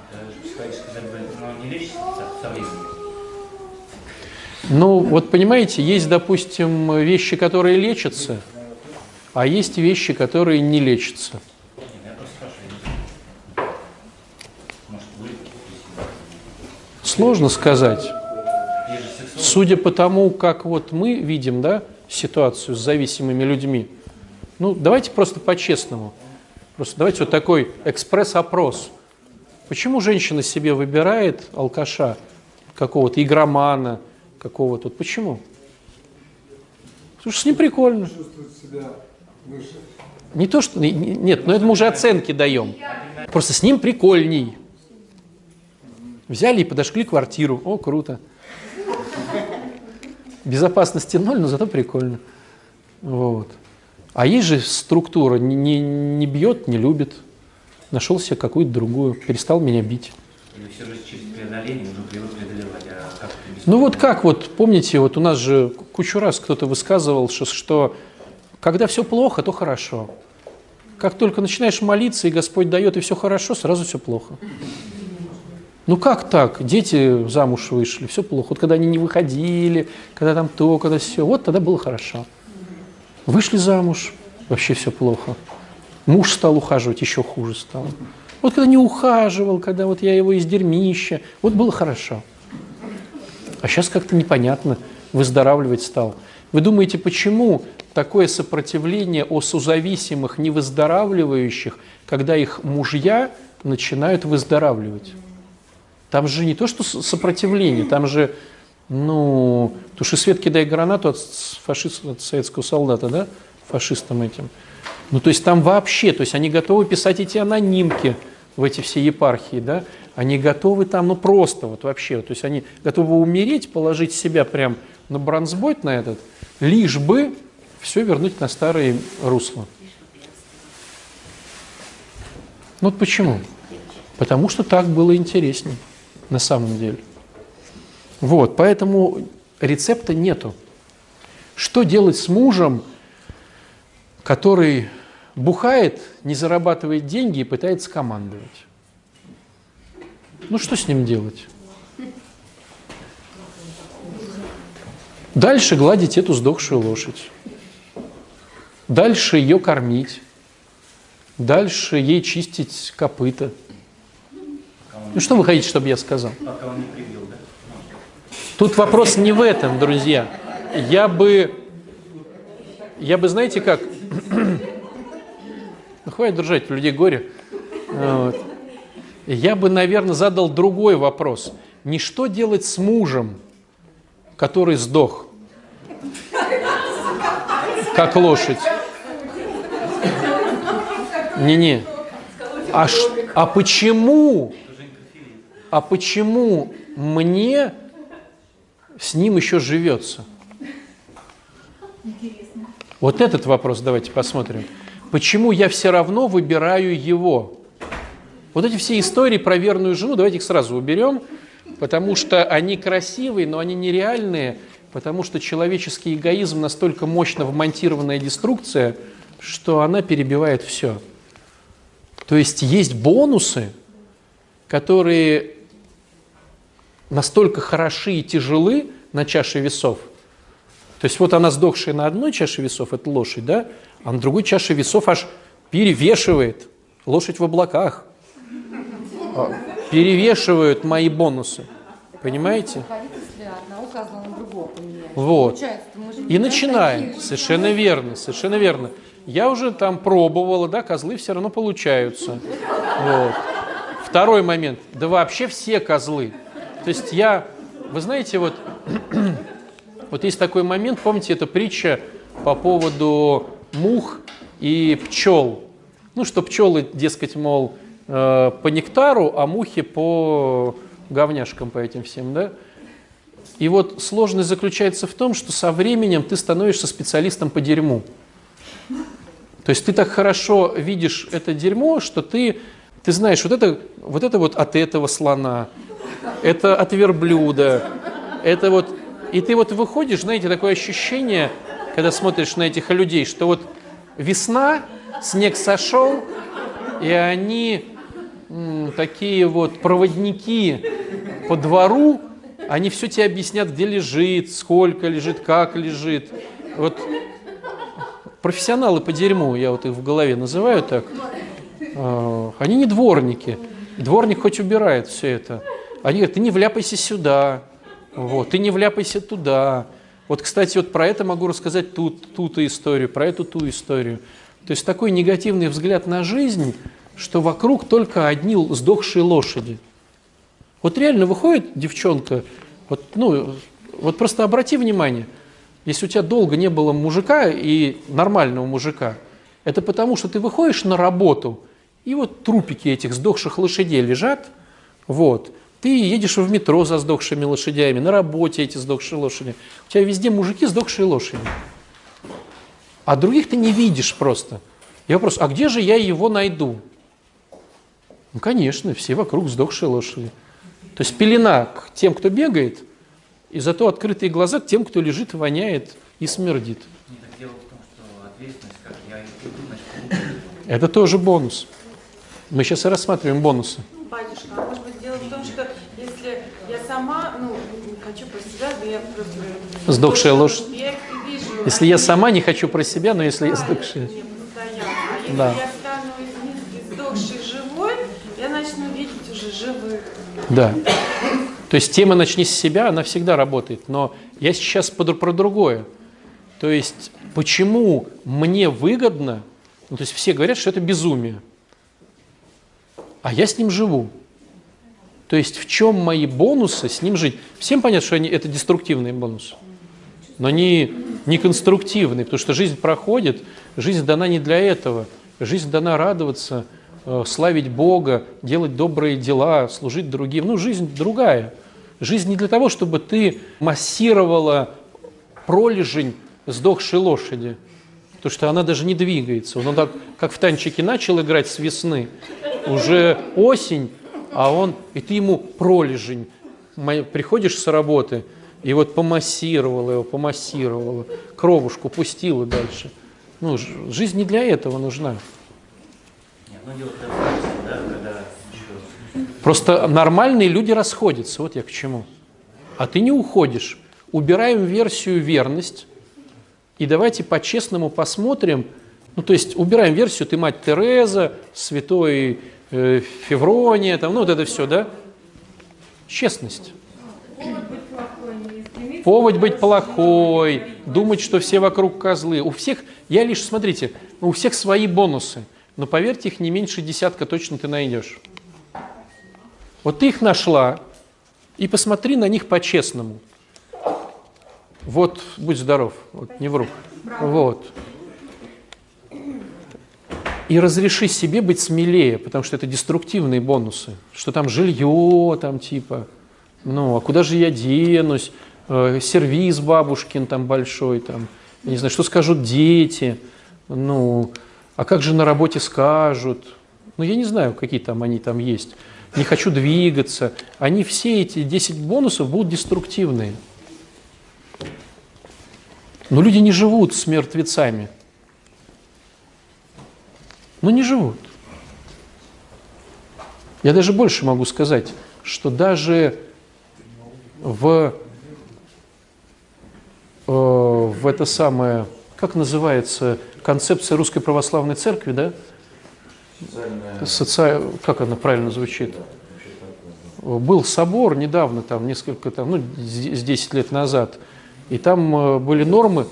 S1: Ну, вот понимаете, есть, допустим, вещи, которые лечатся, а есть вещи, которые не лечатся. Сложно сказать. Судя по тому, как вот мы видим да, ситуацию с зависимыми людьми, ну, давайте просто по-честному. Просто давайте вот такой экспресс-опрос. Почему женщина себе выбирает алкаша, какого-то игромана, какого-то? Почему? Потому что с ним прикольно. Не то, что... Нет, но это мы уже оценки даем. Просто с ним прикольней. Взяли и подошли квартиру. О, круто. Безопасности ноль, но зато прикольно. Вот. А есть же структура, не, не, не бьет, не любит. Нашел себе какую-то другую, перестал меня бить.
S4: А
S1: Ну вот как вот, помните, вот у нас же кучу раз кто-то высказывал, что, что когда все плохо, то хорошо. Как только начинаешь молиться, и Господь дает, и все хорошо, сразу все плохо. Ну как так? Дети замуж вышли, все плохо. Вот когда они не выходили, когда там то, когда все, вот тогда было хорошо. Вышли замуж, вообще все плохо. Муж стал ухаживать, еще хуже стало. Вот когда не ухаживал, когда вот я его из дерьмища, вот было хорошо. А сейчас как-то непонятно, выздоравливать стал. Вы думаете, почему такое сопротивление о созависимых, невыздоравливающих, когда их мужья начинают выздоравливать? Там же не то, что сопротивление, там же, ну, туши свет, кидай гранату от, фашист, от советского солдата, да, фашистам этим. Ну, то есть там вообще, то есть они готовы писать эти анонимки в эти все епархии, да, они готовы там, ну, просто вот вообще, то есть они готовы умереть, положить себя прям на бронзбойт на этот, лишь бы все вернуть на старые русла. Ну, вот почему? Потому что так было интересней на самом деле. Вот, поэтому рецепта нету. Что делать с мужем, который бухает, не зарабатывает деньги и пытается командовать? Ну что с ним делать? Дальше гладить эту сдохшую лошадь. Дальше ее кормить. Дальше ей чистить копыта. Ну что вы хотите, чтобы я сказал?
S4: Пока он не прибил?
S1: Тут вопрос не в этом, друзья. Я бы, я бы, знаете как, ну, хватит держать у людей горе. Вот. Я бы, наверное, задал другой вопрос. Не что делать с мужем, который сдох, как лошадь. Не-не. А, ш- а почему, а почему мне с ним еще живется? Вот этот вопрос давайте посмотрим. Почему я все равно выбираю его? Вот эти все истории про верную жену, давайте их сразу уберем, потому что они красивые, но они нереальные, потому что человеческий эгоизм настолько мощно вмонтированная деструкция, что она перебивает все. То есть есть бонусы, которые настолько хороши и тяжелы на чаше весов. То есть вот она сдохшая на одной чаше весов, это лошадь, да, а на другой чаше весов аж перевешивает лошадь в облаках. Перевешивают мои бонусы. Понимаете? Вот. И начинаем. Совершенно верно, совершенно верно. Я уже там пробовала, да, козлы все равно получаются. Вот. Второй момент. Да вообще все козлы. То есть я, вы знаете, вот, вот есть такой момент, помните, это притча по поводу мух и пчел. Ну, что пчелы, дескать, мол, э, по нектару, а мухи по говняшкам, по этим всем, да? И вот сложность заключается в том, что со временем ты становишься специалистом по дерьму. То есть ты так хорошо видишь это дерьмо, что ты, ты знаешь, вот это, вот это вот от этого слона, это от верблюда, это вот... И ты вот выходишь, знаете, такое ощущение, когда смотришь на этих людей, что вот весна, снег сошел, и они такие вот проводники по двору, они все тебе объяснят, где лежит, сколько лежит, как лежит. Вот профессионалы по дерьму, я вот их в голове называю так, а, они не дворники. Дворник хоть убирает все это. Они говорят, ты не вляпайся сюда, вот, ты не вляпайся туда. Вот, кстати, вот про это могу рассказать тут, ту-то историю, про эту ту историю. То есть такой негативный взгляд на жизнь, что вокруг только одни сдохшие лошади. Вот реально выходит девчонка, вот, ну, вот просто обрати внимание, если у тебя долго не было мужика и нормального мужика, это потому, что ты выходишь на работу, и вот трупики этих сдохших лошадей лежат, вот, Ты едешь в метро за сдохшими лошадями, на работе эти сдохшие лошади. У тебя везде мужики сдохшие лошади. А других ты не видишь просто. И вопрос, а где же я его найду? Ну, конечно, все вокруг сдохшие лошади. То есть пелена к тем, кто бегает, и зато открытые глаза к тем, кто лежит, воняет и смердит. Это тоже бонус. Мы сейчас и рассматриваем бонусы.
S5: Батюшка, а может быть дело в том, что если я сама, ну, хочу про себя, да я просто...
S1: Сдохшая лошадь. Если я сама не хочу про себя, но если я сдохшая.
S5: А
S1: Да. Да. То есть тема «начни с себя», она всегда работает. Но я сейчас про другое. То есть почему мне выгодно, ну, то есть все говорят, что это безумие, а я с ним живу. То есть в чем мои бонусы с ним жить? Всем понятно, что они, это деструктивные бонусы. Но они не конструктивные, потому что жизнь проходит, жизнь дана не для этого. Жизнь дана радоваться, э, славить Бога, делать добрые дела, служить другим. Ну, жизнь другая. Жизнь не для того, чтобы ты массировала пролежень сдохшей лошади, потому что она даже не двигается. Он так, как в танчике начал играть с весны, уже осень, а он, и ты ему пролежень. Приходишь с работы, и вот помассировала его, помассировала, кровушку пустила дальше. Ну, жизнь не для этого нужна.
S4: Ну
S1: Просто нормальные люди расходятся, вот я к чему. А ты не уходишь. Убираем версию верность, и давайте по-честному посмотрим, ну то есть убираем версию ты мать Тереза, святой э, Феврония, там, ну вот это все, да? Честность.
S2: Повод быть плохой,
S1: думать, что все вокруг козлы. У всех, я лишь, смотрите, у всех свои бонусы, но поверьте, их не меньше десятка точно ты найдешь. Вот ты их нашла, и посмотри на них по-честному. Вот, будь здоров, вот, не вру. Вот. И разреши себе быть смелее, потому что это деструктивные бонусы. Что там жилье, там типа, ну, а куда же я денусь? Э, сервиз бабушкин там большой, там, не знаю, что скажут дети, ну, а как же на работе скажут? Ну, я не знаю, какие там они там есть. Не хочу двигаться. Они все эти 10 бонусов будут деструктивные. Но люди не живут с мертвецами. Ну, не живут. Я даже больше могу сказать, что даже в, в это самое, как называется, концепция Русской Православной Церкви, да?
S3: Социальная
S1: Соци... Как она правильно звучит? Был собор недавно, там, несколько, там, ну, с с 10 лет назад, и там э, были нормы,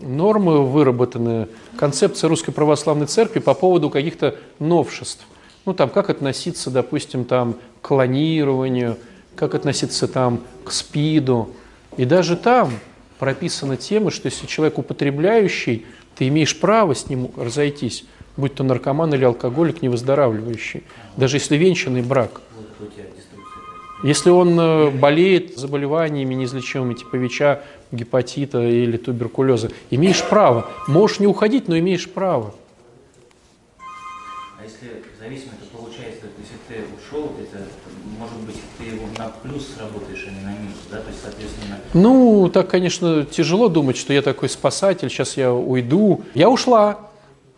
S1: нормы выработаны, концепция Русской Православной Церкви по поводу каких-то новшеств. Ну, там, как относиться, допустим, там, к клонированию, как относиться там к СПИДу. И даже там прописана тема, что если человек употребляющий, ты имеешь право с ним разойтись, будь то наркоман или алкоголик, невыздоравливающий, даже если венчанный брак.
S4: это.
S1: Если он э, болеет заболеваниями неизлечимыми типа ВИЧа, гепатита или туберкулеза, имеешь право. Можешь не уходить, но имеешь право.
S4: А если зависимо, то получается, то ты ушел, это может быть ты его на плюс работаешь, а не на минус, да, то есть соответственно.
S1: Ну, так, конечно, тяжело думать, что я такой спасатель, сейчас я уйду. Я ушла.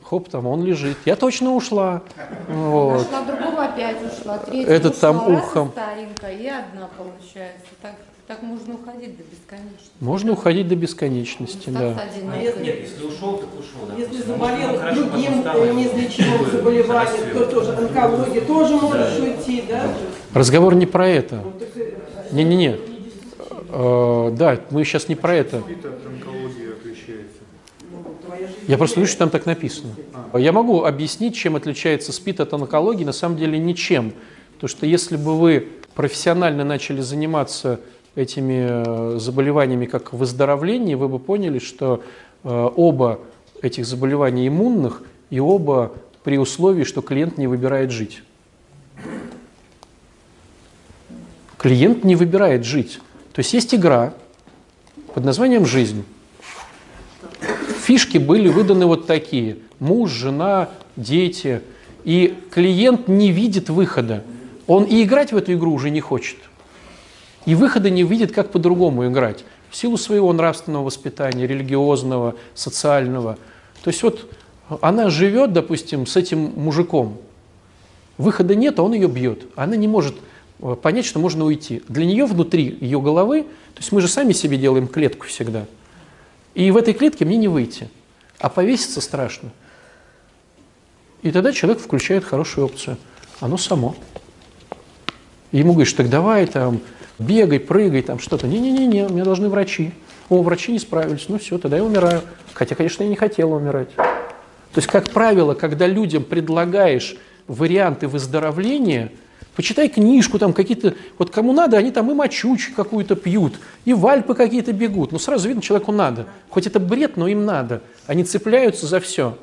S1: Хоп, там он лежит. Я точно ушла. Вот.
S6: Нашла другого, опять ушла. Третья
S1: Этот
S6: ушла,
S1: там
S6: раз и
S1: ухом.
S6: старенькая, и одна получается. Так, так можно уходить до бесконечности.
S1: Можно уходить до бесконечности, да.
S6: Остаться
S4: Нет, нет, если ушел, так ушел. да.
S7: Если заболел
S4: хорошо,
S7: другим неизлечимым заболеванием, то тоже онкология, тоже можешь уйти, да?
S1: Разговор не про это.
S7: Ну, так, э,
S1: Не-не-не. Э, Да, мы сейчас не про это.
S8: СПИД от онкологии отличается.
S7: ну.
S1: Я просто говорю, что там так написано. Я могу объяснить, чем отличается СПИД от онкологии, на самом деле ничем. Потому что если бы вы профессионально начали заниматься этими э, заболеваниями как выздоровление, вы бы поняли, что э, оба этих заболевания иммунных и оба при условии, что клиент не выбирает жить. Клиент не выбирает жить. То есть есть игра под названием «Жизнь». Фишки были выданы вот такие. Муж, жена, дети. И клиент не видит выхода. Он и играть в эту игру уже не хочет. И выхода не видит, как по-другому играть. В силу своего нравственного воспитания, религиозного, социального. То есть вот она живет, допустим, с этим мужиком. Выхода нет, а он ее бьет. Она не может э, понять, что можно уйти. Для нее внутри ее головы, то есть мы же сами себе делаем клетку всегда. И в этой клетке мне не выйти. А повеситься страшно. И тогда человек включает хорошую опцию. Оно само. И ему говоришь, так давай там, бегай, прыгай, там что-то. Не-не-не, мне должны врачи. О, врачи не справились, ну все, тогда я умираю. Хотя, конечно, я не хотела умирать. То есть, как правило, когда людям предлагаешь варианты выздоровления, почитай книжку, там какие-то, вот кому надо, они там и мочучь какую-то пьют, и в Альпы какие-то бегут. Ну, сразу видно, человеку надо. Хоть это бред, но им надо. Они цепляются за все.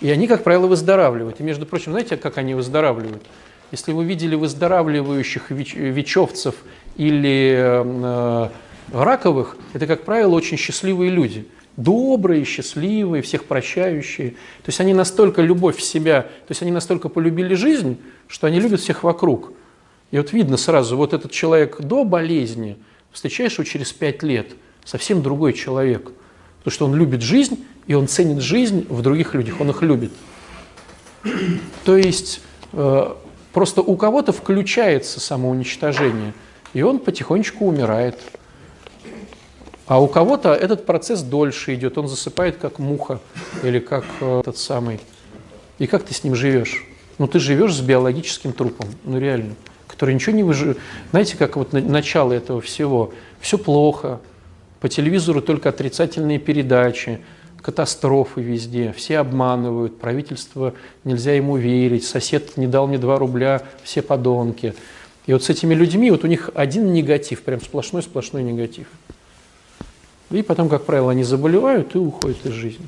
S1: И они, как правило, выздоравливают. И, между прочим, знаете, как они выздоравливают? Если вы видели выздоравливающих ВИЧ, ВИЧовцев или э, раковых, это, как правило, очень счастливые люди. Добрые, счастливые, всех прощающие. То есть они настолько любовь в себя, то есть они настолько полюбили жизнь, что они любят всех вокруг. И вот видно сразу, вот этот человек до болезни, встречаешь его через пять лет, совсем другой человек. Потому что он любит жизнь, и он ценит жизнь в других людях, он их любит. То есть э, просто у кого-то включается самоуничтожение, и он потихонечку умирает. А у кого-то этот процесс дольше идет, он засыпает как муха или как э, этот самый. И как ты с ним живешь? Ну ты живешь с биологическим трупом, ну реально, который ничего не выживет. Знаете, как вот начало этого всего? Все плохо, по телевизору только отрицательные передачи, катастрофы везде, все обманывают, правительство нельзя ему верить, сосед не дал мне 2 рубля, все подонки. И вот с этими людьми, вот у них один негатив, прям сплошной-сплошной негатив. И потом, как правило, они заболевают и уходят из жизни.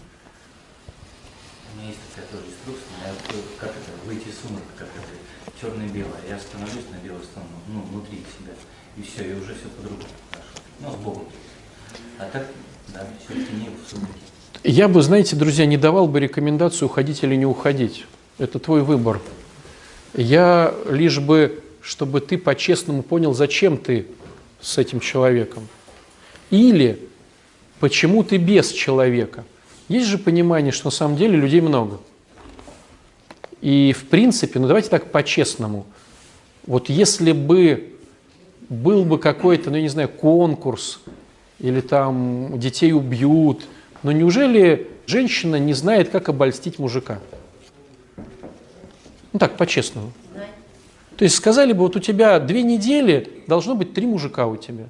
S4: У меня есть такая тоже инструкция, как это, выйти из сумрака, как это, черное-белое. Я становлюсь на белую сторону, ну, внутри себя, и все, и уже все по-другому. Ну, с Богом. А так, да, все-таки не в сумраке.
S1: Я бы, знаете, друзья, не давал бы рекомендацию уходить или не уходить. Это твой выбор. Я лишь бы, чтобы ты по-честному понял, зачем ты с этим человеком. Или почему ты без человека. Есть же понимание, что на самом деле людей много. И в принципе, ну давайте так по-честному. Вот если бы был бы какой-то, ну я не знаю, конкурс, или там детей убьют – но неужели женщина не знает, как обольстить мужика? Ну так, по-честному. То есть сказали бы, вот у тебя две недели, должно быть три мужика у тебя.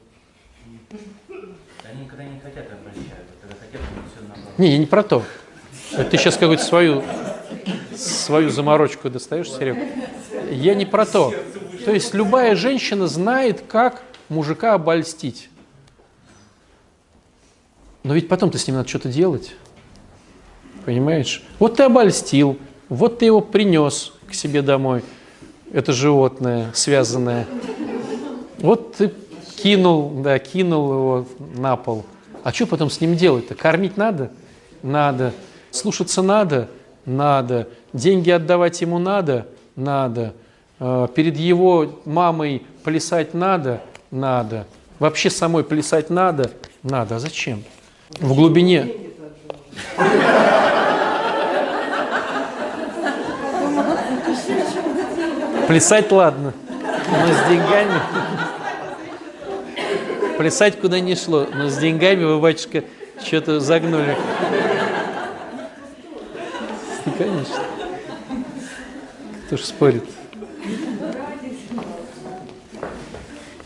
S4: Они никогда не хотят обольщать, когда хотят, они все наоборот.
S1: Не, я не про то. Это ты сейчас какую-то свою, свою заморочку достаешь, Серег. Я не про то. То есть любая женщина знает, как мужика обольстить. Но ведь потом-то с ним надо что-то делать. Понимаешь? Вот ты обольстил, вот ты его принес к себе домой, это животное связанное. Вот ты кинул, да, кинул его на пол. А что потом с ним делать-то? Кормить надо? Надо. Слушаться надо? Надо. Деньги отдавать ему надо? Надо. Э, перед его мамой плясать надо? Надо. Вообще самой плясать надо? Надо. А зачем? В глубине. Плясать ладно, но с деньгами. Плясать куда не шло, но с деньгами вы, батюшка, что-то загнули. Ну, конечно. Кто ж спорит.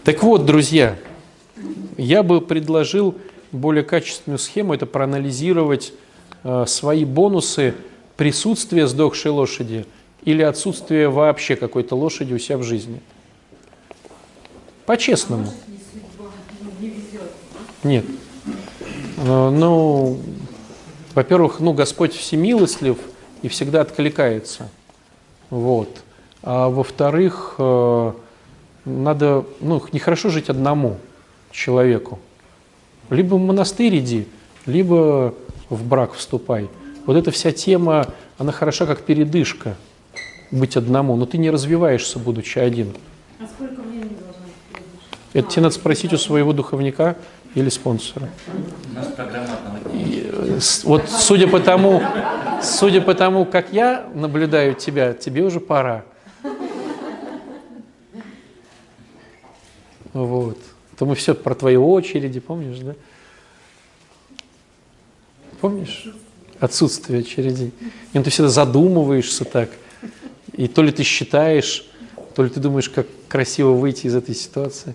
S1: Так вот, друзья, я бы предложил более качественную схему – это проанализировать э, свои бонусы присутствия сдохшей лошади или отсутствия вообще какой-то лошади у себя в жизни. По-честному. Нет. Э, ну, во-первых, ну, Господь всемилостлив и всегда откликается. Вот. А во-вторых, э, надо, ну, нехорошо жить одному человеку. Либо в монастырь иди, либо в брак вступай. Вот эта вся тема, она хороша как передышка, быть одному, но ты не развиваешься, будучи один.
S2: А сколько времени должно быть?
S1: Это тебе надо спросить у своего духовника или спонсора.
S4: У нас программа.
S1: И, э, вот судя по тому, судя по тому, как я наблюдаю тебя, тебе уже пора. Вот. То мы все про твои очереди, помнишь, да? Помнишь? Отсутствие очередей. И ты всегда задумываешься так. И то ли ты считаешь, то ли ты думаешь, как красиво выйти из этой ситуации.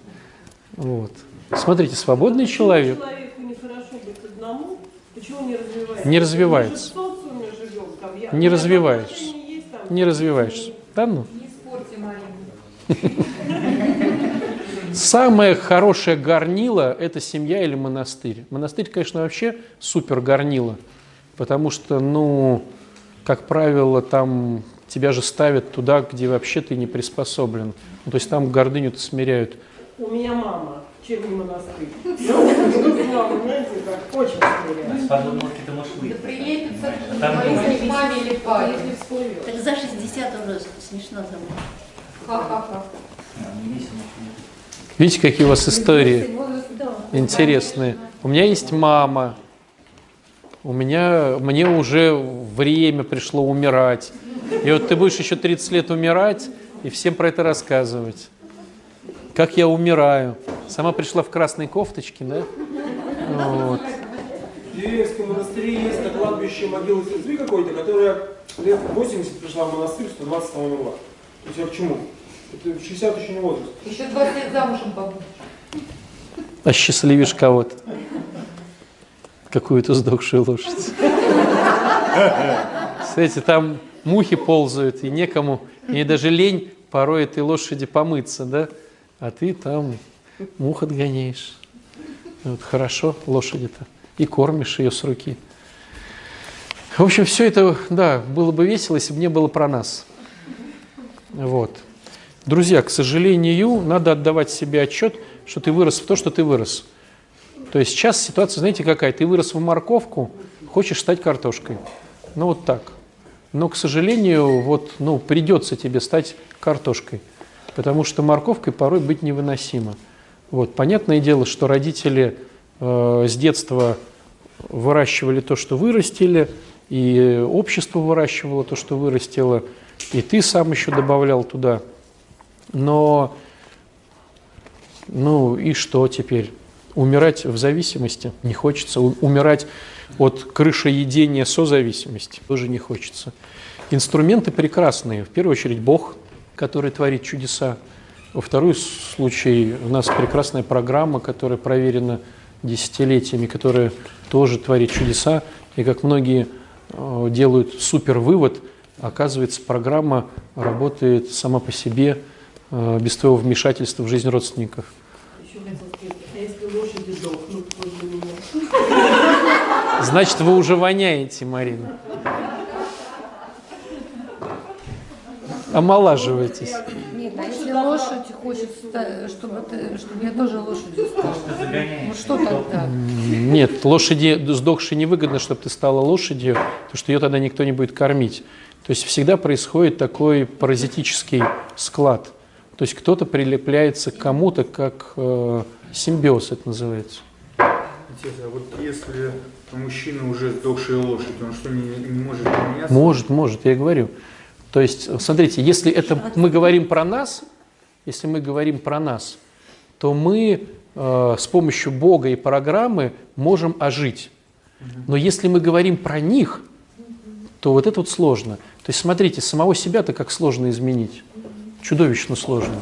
S1: Вот. Смотрите, свободный человек.
S7: Человеку нехорошо быть одному, почему не развивается?
S1: Не развивается.
S7: Мы же в социуме живем, там, я-
S1: Не развиваешься.
S7: есть, там,
S1: Не развиваешься. Да ну?
S2: Не спорьте, Марина.
S1: Самое хорошее горнило – это семья или монастырь. Монастырь, конечно, вообще супер горнило, потому что, ну, как правило, там тебя же ставят туда, где вообще ты не приспособлен. Ну, то есть там гордыню-то смиряют.
S7: У меня мама, чем не монастырь. Очень
S4: А.
S9: Так за 60 уже смешно забыть.
S2: Ха-ха-ха.
S1: Видите, какие у вас истории интересные. У меня есть мама, у меня, мне уже время пришло умирать. И вот ты будешь еще 30 лет умирать и всем про это рассказывать. Как я умираю. Сама пришла в красной кофточке, да? Вот.
S8: В деревенском монастыре есть на кладбище могила сестры какой-то, которая лет 80 пришла в монастырь, 120 там умерла. То есть я к чему? Это 60 еще не возраст.
S2: Еще 20 лет замужем побудешь.
S1: Осчастливишь кого-то. Какую-то сдохшую лошадь. Кстати, там мухи ползают, и некому, и даже лень порой этой лошади помыться, да? А ты там мух отгоняешь. Вот хорошо лошади-то. И кормишь ее с руки. В общем, все это, да, было бы весело, если бы не было про нас. Вот. Друзья, к сожалению, надо отдавать себе отчет, что ты вырос в то, что ты вырос. То есть сейчас ситуация, знаете, какая? Ты вырос в морковку, хочешь стать картошкой. Ну вот так. Но, к сожалению, вот, ну, придется тебе стать картошкой, потому что морковкой порой быть невыносимо. Вот. Понятное дело, что родители э, с детства выращивали то, что вырастили, и общество выращивало то, что вырастило, и ты сам еще добавлял туда. Но, ну и что теперь? Умирать в зависимости не хочется. Умирать от крышеедения созависимости тоже не хочется. Инструменты прекрасные. В первую очередь Бог, который творит чудеса. Во второй случай у нас прекрасная программа, которая проверена десятилетиями, которая тоже творит чудеса. И как многие э, делают супер вывод, оказывается, программа работает сама по себе без твоего вмешательства в жизнь родственников.
S7: А?
S1: Значит, вы уже воняете, Марина. Омолаживаетесь.
S6: Нет, а если лошадь хочет, чтобы, ты, чтобы я тоже лошадью стала? Ну что тогда?
S1: Нет, лошади сдохшей невыгодно, чтобы ты стала лошадью, потому что ее тогда никто не будет кормить. То есть всегда происходит такой паразитический склад. То есть кто-то прилепляется к кому-то, как э, симбиоз это называется.
S8: Отец, а вот если у мужчины уже сдохшая лошадь, он что, не, не может поменяться?
S1: Может, может, я говорю. То есть, смотрите, если это мы говорим про нас, если мы говорим про нас, то мы э, с помощью Бога и программы можем ожить. Но если мы говорим про них, то вот это вот сложно. То есть, смотрите, самого себя-то как сложно изменить. Чудовищно сложно.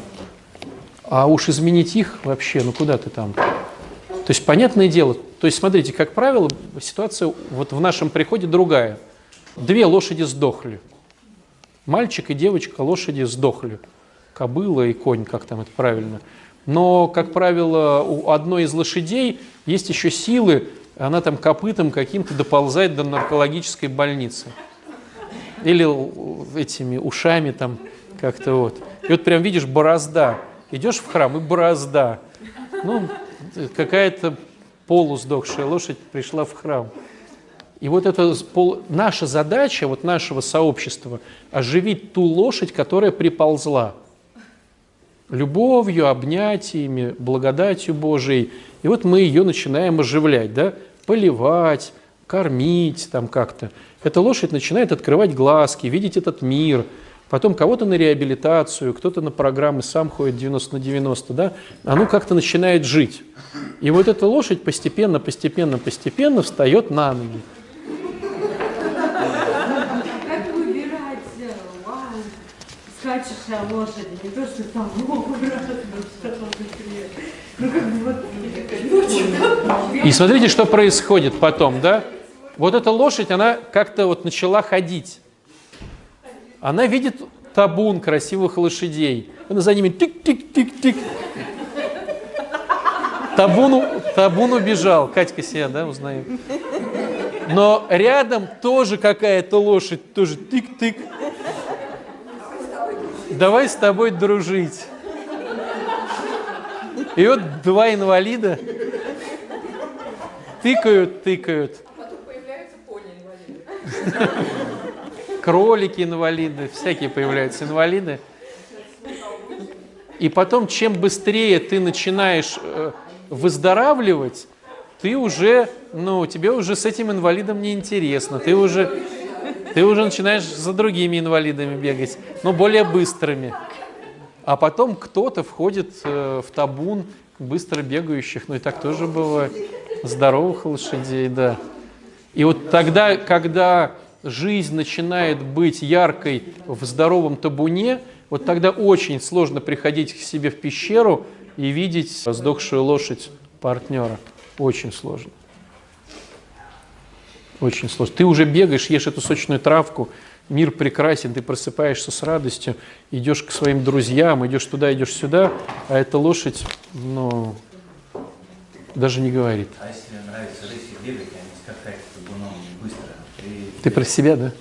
S1: А уж изменить их вообще, ну куда ты там? То есть, понятное дело, то есть, смотрите, как правило, ситуация вот в нашем приходе другая. Две лошади сдохли. Мальчик и девочка лошади сдохли. Кобыла и конь, как там это правильно. Но, как правило, у одной из лошадей есть еще силы, она там копытом каким-то доползает до наркологической больницы. Или л- этими ушами там как-то вот. И вот прям видишь борозда. Идешь в храм, и борозда. Ну, какая-то полусдохшая лошадь пришла в храм. И вот это пол... наша задача, вот нашего сообщества, оживить ту лошадь, которая приползла. Любовью, обнятиями, благодатью Божией. И вот мы ее начинаем оживлять, да? поливать, кормить там как-то. Эта лошадь начинает открывать глазки, видеть этот мир. Потом кого-то на реабилитацию, кто-то на программы сам ходит 90 на 90, да? Оно как-то начинает жить. И вот эта лошадь постепенно, постепенно, постепенно встает на ноги.
S2: Как выбирать, э, вау, лошадь, не то, что там, о. Ну, как бы вот?
S1: И смотрите, что происходит потом, да? Вот эта лошадь, она как-то вот начала ходить. Она видит табун красивых лошадей. Она за ними тик-тик-тик-тик. Табун, табун убежал. Катька себя, да, узнает. Но рядом тоже какая-то лошадь, тоже тик-тик. Давай с тобой дружить. И вот два инвалида тыкают, тыкают. Кролики инвалиды, всякие появляются инвалиды. И потом, чем быстрее ты начинаешь э, выздоравливать, ты уже, ну, тебе уже с этим инвалидом не интересно. Ты уже, ты уже начинаешь за другими инвалидами бегать, но более быстрыми. А потом кто-то входит э, в табун быстро бегающих, ну и так тоже бывает, здоровых лошадей, да. И вот тогда, когда жизнь начинает быть яркой в здоровом табуне, вот тогда очень сложно приходить к себе в пещеру и видеть сдохшую лошадь партнера. Очень сложно. Очень сложно. Ты уже бегаешь, ешь эту сочную травку, мир прекрасен, ты просыпаешься с радостью, идешь к своим друзьям, идешь туда, идешь сюда, а эта лошадь, ну, даже не говорит.
S4: А если нравится рыси бегать, а не скакать табуном быстро? Ты,
S1: про себя, да?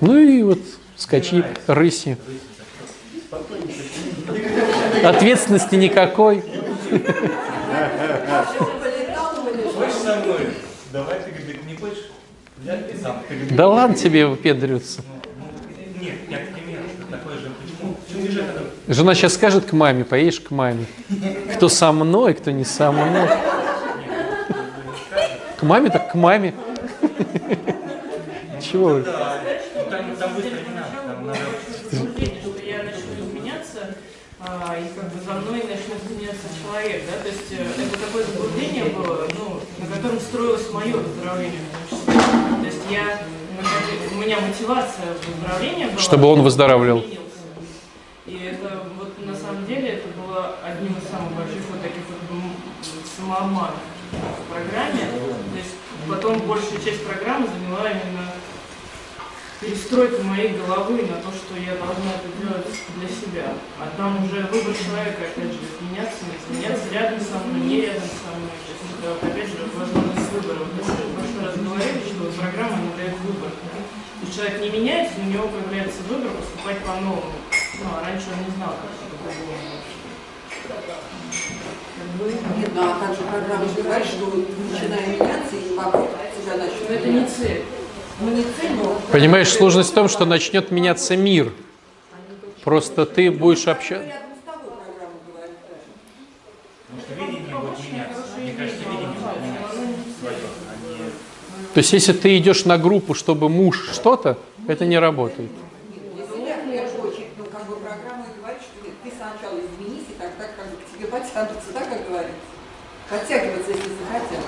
S1: Ну и вот скачи рыси. Ответственности никакой.
S4: Хочешь со мной? Давай, ты говорит, не хочешь? Я и сам. Ты говорит,
S1: Да ладно тебе выпендриваться.
S4: ну, нет, я к примеру, же, почему?
S1: Жена сейчас скажет к маме, поедешь к маме. Кто со мной, кто не со мной. К маме, так к маме. Чего вы?
S4: Да, там, там быстро не надо, там надо...
S7: Смотрите, что я начну изменяться, а, и как бы за мной начнет изменяться человек, да, то есть это такое заблуждение было, ну, на котором строилось мое выздоровление. То есть я, у меня мотивация выздоровления была...
S1: Чтобы он выздоравливал.
S7: изменился. И это вот на самом деле это было одним из самых больших вот таких вот самообманов в программе. То есть потом большая часть программы заняла именно перестройка моей головы на то, что я должна это делать для себя. А там уже выбор человека, опять же, изменяться, не изменяться, рядом со мной, не рядом со мной. То есть это, опять же, возможность выбора. Вот Мы в прошлый раз говорили, что программа не дает выбор. То есть человек не меняется, у него появляется выбор поступать по-новому. Ну, а раньше он не знал, как это по-другому.
S10: Нет, ну а также программа говорит, что начиная меняться и вокруг тебя
S7: Но
S10: начнут
S7: это не цель.
S10: Ну не цель, но...
S1: Понимаешь, сложность в том, что начнет меняться мир. Просто ты будешь общаться. То есть, если ты идешь на группу, чтобы муж что-то, это не работает.
S10: Для себя в первую очередь, ну как бы программа и говорит, что ты сначала изменись, и тогда как потянутся, да, как говорится? Подтягиваться, если захотят.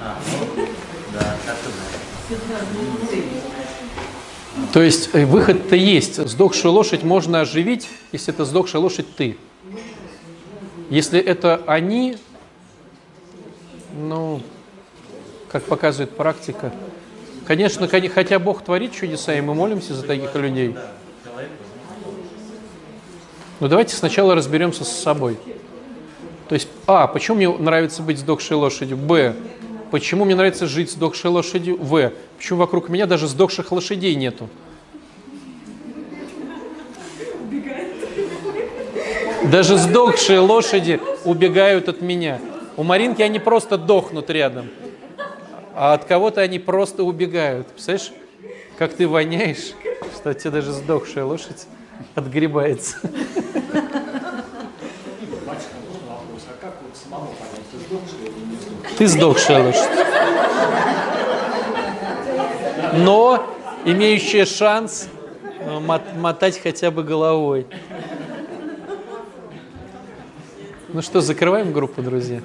S4: А, ну, да, как-то да.
S1: То есть э, выход-то есть. Сдохшую лошадь можно оживить, если это сдохшая лошадь ты. Если это они, ну, как показывает практика, конечно, коне- хотя Бог творит чудеса, и мы молимся за таких людей. Но давайте сначала разберемся с собой. То есть, а, почему мне нравится быть сдохшей лошадью? Б, почему мне нравится жить сдохшей лошадью? В, почему вокруг меня даже сдохших лошадей нету? Даже сдохшие лошади убегают от меня. У Маринки они просто дохнут рядом. А от кого-то они просто убегают. Представляешь, как ты воняешь, что от тебя даже сдохшая лошадь отгребается. Ты сдохшая лошадь. Но имеющая шанс э, мот- мотать хотя бы головой. Ну что, закрываем группу, друзья?